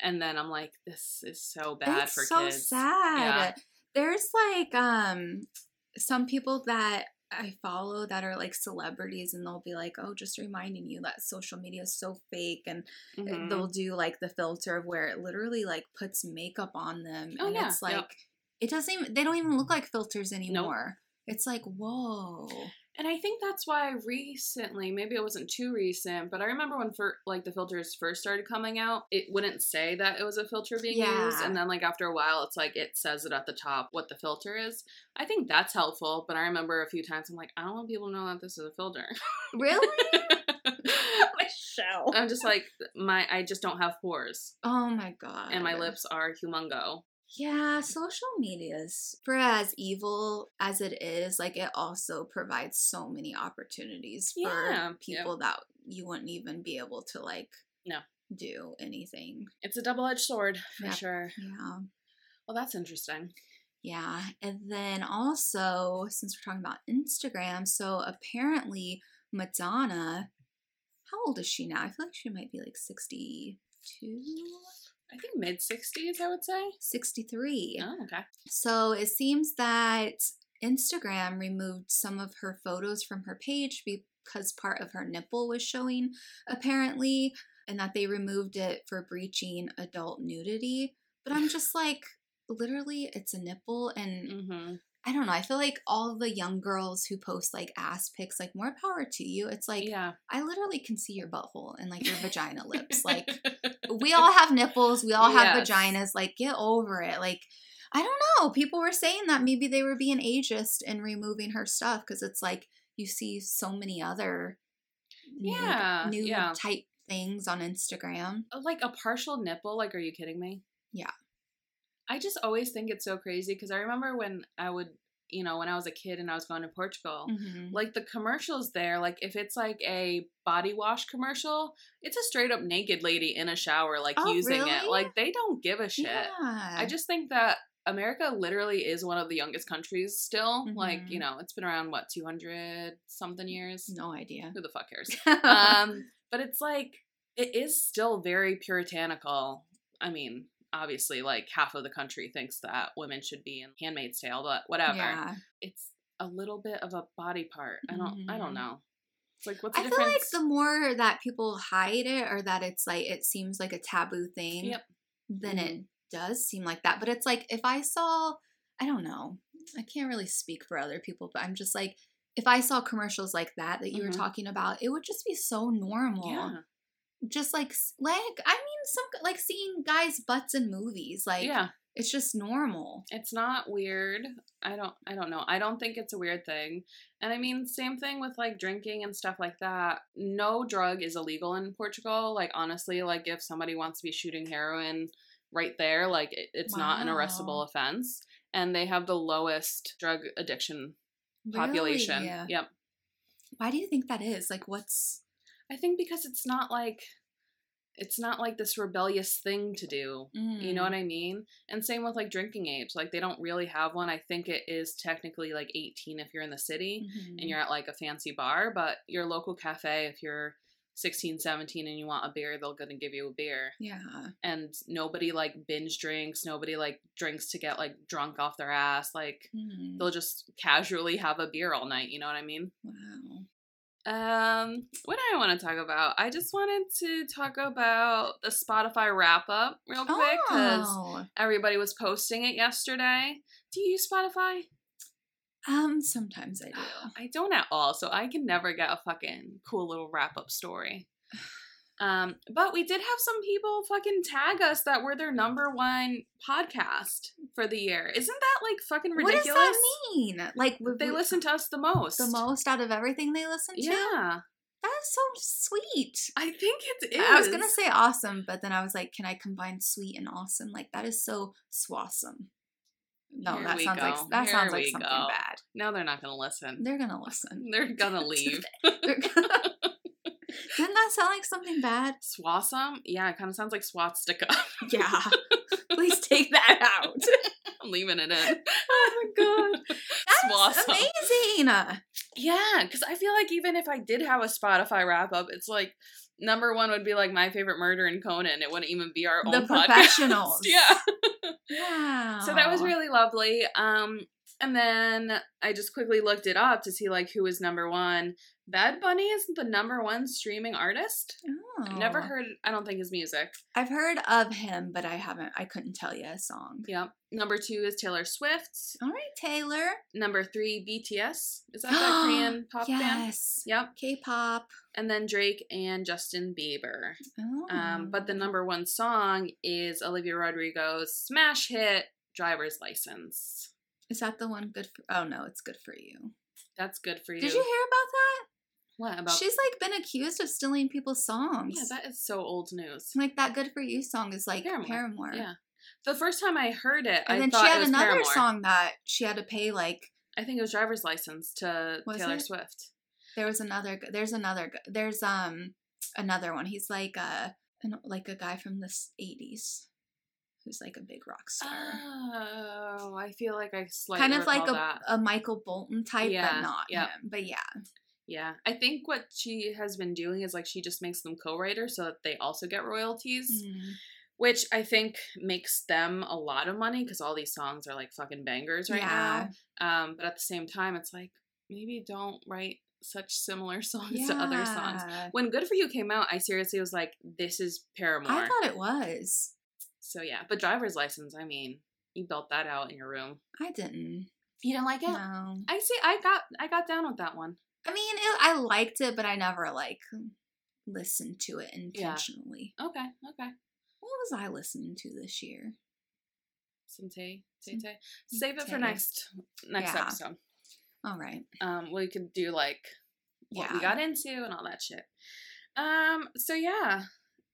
And then I'm like, "This is so bad it's for so kids." sad. There's like um some people that I follow that are like celebrities and they'll be like, "Oh, just reminding you that social media is so fake." And Mhm. they'll do like the filter of where it literally like puts makeup on them Oh, and yeah, it's like yep. it doesn't even they don't even look like filters anymore. It's like, "Whoa." And I think that's why recently, maybe it wasn't too recent, but I remember when for like the filters first started coming out, it wouldn't say that it was a filter being used, and then like after a while, it's like it says it at the top what the filter is. I think that's helpful, but I remember a few times I'm like, I don't want people to know that this is a filter. Really? Michelle. I'm just like my I just don't have pores, Oh my god. and my lips are humongo. Yeah, social media is for as evil as it is, like it also provides so many opportunities for Yeah, people that you wouldn't even be able to like No. do anything. It's a double edged sword for Yep. sure. Yeah. Well, that's interesting. Yeah. And then also, since we're talking about Instagram, so apparently Madonna, how old is she now? I feel like she might be like 62, I think mid 60s, I would say. 63. Oh, okay. So it seems that Instagram removed some of her photos from her page because part of her nipple was showing, apparently, and that they removed it for breaching adult nudity. But I'm just like, literally, it's a nipple. And Mm-hmm. I don't know. I feel like all the young girls who post like ass pics, like, more power to you. It's like, yeah. I literally can see your butthole and like your vagina lips. Like, we all have nipples, we all have vaginas. Like, get over it. Like, I don't know. People were saying that maybe they were being ageist and removing her stuff because it's like you see so many other Yeah, new yeah. type things on Instagram. Uh, like a partial nipple. Like, are you kidding me? Yeah. I just always think it's so crazy because I remember when I would, you know, when I was a kid and I was going to Portugal. Mhm. Like the commercials there, like if it's like a body wash commercial, it's a straight up naked lady in a shower, like Oh, using it. Like they don't give a shit. Yeah. I just think that America literally is one of the youngest countries still. Like, you Mhm. know, it's been around what, 200 something years? no idea. Who the fuck cares? um, but it's like it is still very puritanical. I mean, obviously, like half of the country thinks that women should be in Handmaid's Tale, but whatever. Yeah. It's a little bit of a body part. I don't. I don't Mhm. know. It's like what's the I feel like the more that people hide it or that it's like it seems like a taboo thing, Yep. then it does seem like that. But it's like if I saw, I don't know, I can't really speak for other people, but I'm just like, if I saw commercials like that that you Mhm. were talking about, it would just be so normal. yeah, Just like, like I mean, some like seeing guys' butts in movies, like yeah. it's just normal. It's not weird. I don't. I don't know. I don't think it's a weird thing. And I mean, same thing with like drinking and stuff like that. No drug is illegal in Portugal. Like honestly, like if somebody wants to be shooting heroin right there, like it, it's not an arrestable offense. And they have the lowest drug addiction population. Really? Yep. Why do you think that is? Like, what's I think because it's not like it's not like this rebellious thing to do. You know Mm. what I mean? And same with like drinking age. Like they don't really have one. I think it is technically like 18 if you're in the city Mhm. and you're at like a fancy bar, but your local cafe if you're 16, 17 and you want a beer, they're going to give you a beer. yeah. And nobody like binge drinks, nobody like drinks to get like drunk off their ass. Like Mhm. they'll just casually have a beer all night, you know what I mean? Wow. Um, what do I want to talk about? I just wanted to talk about the Spotify wrap up real quick because Oh. everybody was posting it yesterday. Do you use Spotify? Um, sometimes I do. I don't at all, so I can never get a fucking cool little wrap up story. Um, but we did have some people fucking tag us that were their number one podcast for the year. Isn't that like fucking ridiculous? What does that mean? Like They w- listen to us the most. the most out of everything they listen to. Yeah, that is so sweet. I think it is. I was gonna say awesome, but then I was like, can I combine sweet and awesome? Like that is so swawesome. No, Here that sounds go. like that Here sounds like something go. bad. No, they're not gonna listen. They're gonna listen. They're gonna leave. They're gonna- Didn't that sound like something bad? Swasum? Yeah, it kind of sounds like swastika. Yeah. Please take that out. I'm leaving it in. oh my god. That's Swasum. amazing. Yeah, because I feel like even if I did have a Spotify wrap up, it's like number one would be like my favorite murder in Conan. It wouldn't even be our The own podcast. professionals. yeah. Wow. So that was really lovely. Um, and then I just quickly looked it up to see like who was number one. Bad Bunny is the number one streaming artist. I've never Oh. heard. I don't think his music. I've heard of him, but I haven't. I couldn't tell you a song. Yep. Number two is Taylor Swift. All right, Taylor. Number three, BTS. Is that that Korean pop band? yes. Yep. K-pop. And then Drake and Justin Bieber. Oh. Um, but the number one song is Olivia Rodrigo's smash hit "Driver's License." Is that the one good for? Oh no, it's good for you. That's good for you. Did you hear about that? What about? She's like been accused of stealing people's songs. yeah, that is so old news. like that "Good for You" song is like Paramore. Paramore. Yeah. The first time I heard it, And I then she had another Paramore. song that she had to pay like I think it was "Driver's License" to Taylor it? Swift. there was another there's another there's um another one. He's like a an, like a guy from the 80s who's like a big rock star. Oh, I feel like I slightly kind of like a, a Michael Bolton type, Yeah, but not yep. him. But yeah, Yeah, I think what she has been doing is like she just makes them co-writers so that they also get royalties, Mm. which I think makes them a lot of money because all these songs are like fucking bangers right Yeah. now. Um, but at the same time, it's like maybe don't write such similar songs to other songs. When "Good for You" came out, I seriously was like, "This is Paramore." I thought it was. So yeah, but driver's license. I mean, you built that out in your room. I didn't. You didn't like it? No. I see. I got. I got down with that one. I mean, it, I liked it, but I never like listened to it Yeah. intentionally. Okay. Okay. What was I listening to this year? Some tea. Tay Some Tay. Save it for next next Yeah. episode. All right. Um, we could do like what Yeah. we got into and all that shit. Um, so yeah,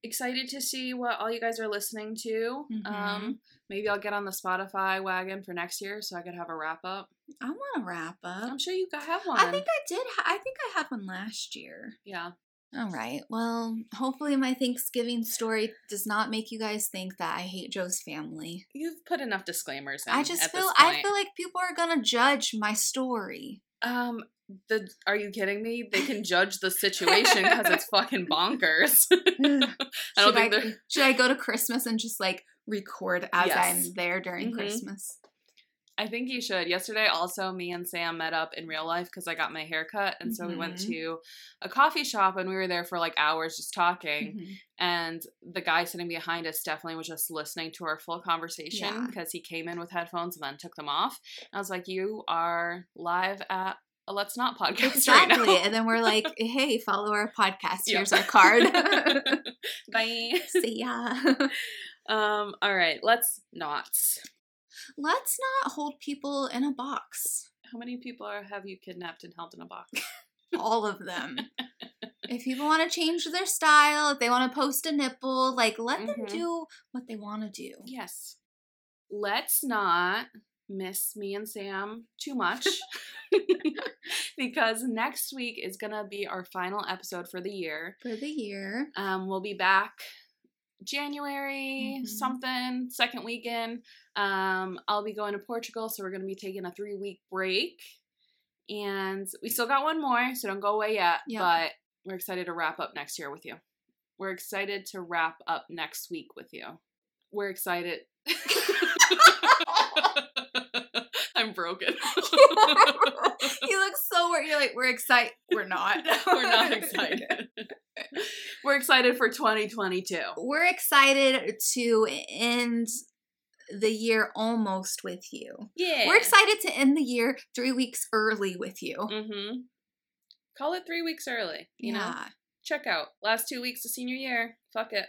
excited to see what all you guys are listening to. Mhm. Um, maybe I'll get on the Spotify wagon for next year so I could have a wrap up. I want to wrap up. I'm sure you have one. I think I did. Ha- I think I had one last year. yeah. All right. Well, hopefully my Thanksgiving story does not make you guys think that I hate Joe's family. You've put enough disclaimers in. I just feel I feel like people are gonna judge my story. Um, the are you kidding me? They can judge the situation because it's fucking bonkers. I don't should, think I, should I go to Christmas and just like record as Yes. I'm there during Mhm. Christmas? I think you should. Yesterday, also, me and Sam met up in real life because I got my hair cut, and so we went Mhm. to a coffee shop, and we were there for like hours just talking. Mhm. And the guy sitting behind us definitely was just listening to our full conversation Yeah. because he came in with headphones and then took them off. And I was like, "You are live at a Let's Not podcast Exactly. right now." and then we're like, hey, follow our podcast. Yeah. Here's our card. Bye. See ya. Um. All right. Let's not. Let's not hold people in a box. How many people are have you kidnapped and held in a box? All of them. if people want to change their style, if they want to post a nipple, like let them Mhm. do what they want to do. Yes. Let's not miss me and Sam too much because next week is going to be our final episode for the year. For the year. Um, we'll be back January Mhm. something, second weekend. Um, I'll be going to Portugal, so we're going to be taking a three week break. And we still got one more, so don't go away yet. Yep. But we're excited to wrap up next year with you. We're excited to wrap up next week with you. We're excited. I'm broken. you look so worried. You're like, we're excited. We're not. We're not excited. We're excited for 2022. We're excited to end the year almost with you. Yeah. We're excited to end the year three weeks early with you. Mm-hmm. Call it three weeks early. You know, check out last two weeks of senior year. Fuck it.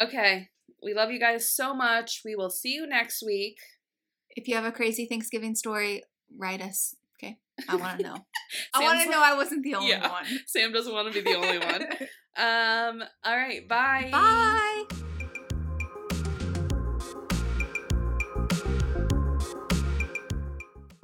okay, we love you guys so much. We will see you next week. If you have a crazy Thanksgiving story, write us. Okay. I want to know. I want to know I wasn't the only Yeah. one. Sam doesn't want to be the only one. Um. All right. Bye. Bye.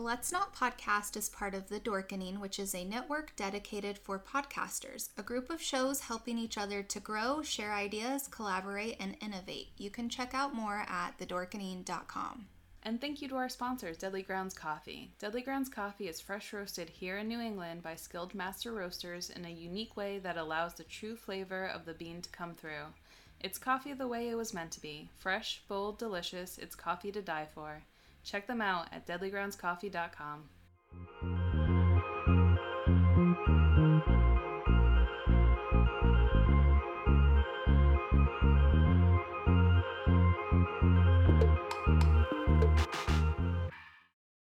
Let's Not Podcast is part of The Dorkening, which is a network dedicated for podcasters, a group of shows helping each other to grow, share ideas, collaborate, and innovate. You can check out more at thedorkening.com. And thank you to our sponsors, Deadly Grounds Coffee. Deadly Grounds Coffee is fresh roasted here in New England by skilled master roasters in a unique way that allows the true flavor of the bean to come through. It's coffee the way it was meant to be fresh, bold, delicious. It's coffee to die for. Check them out at deadlygroundscoffee.com.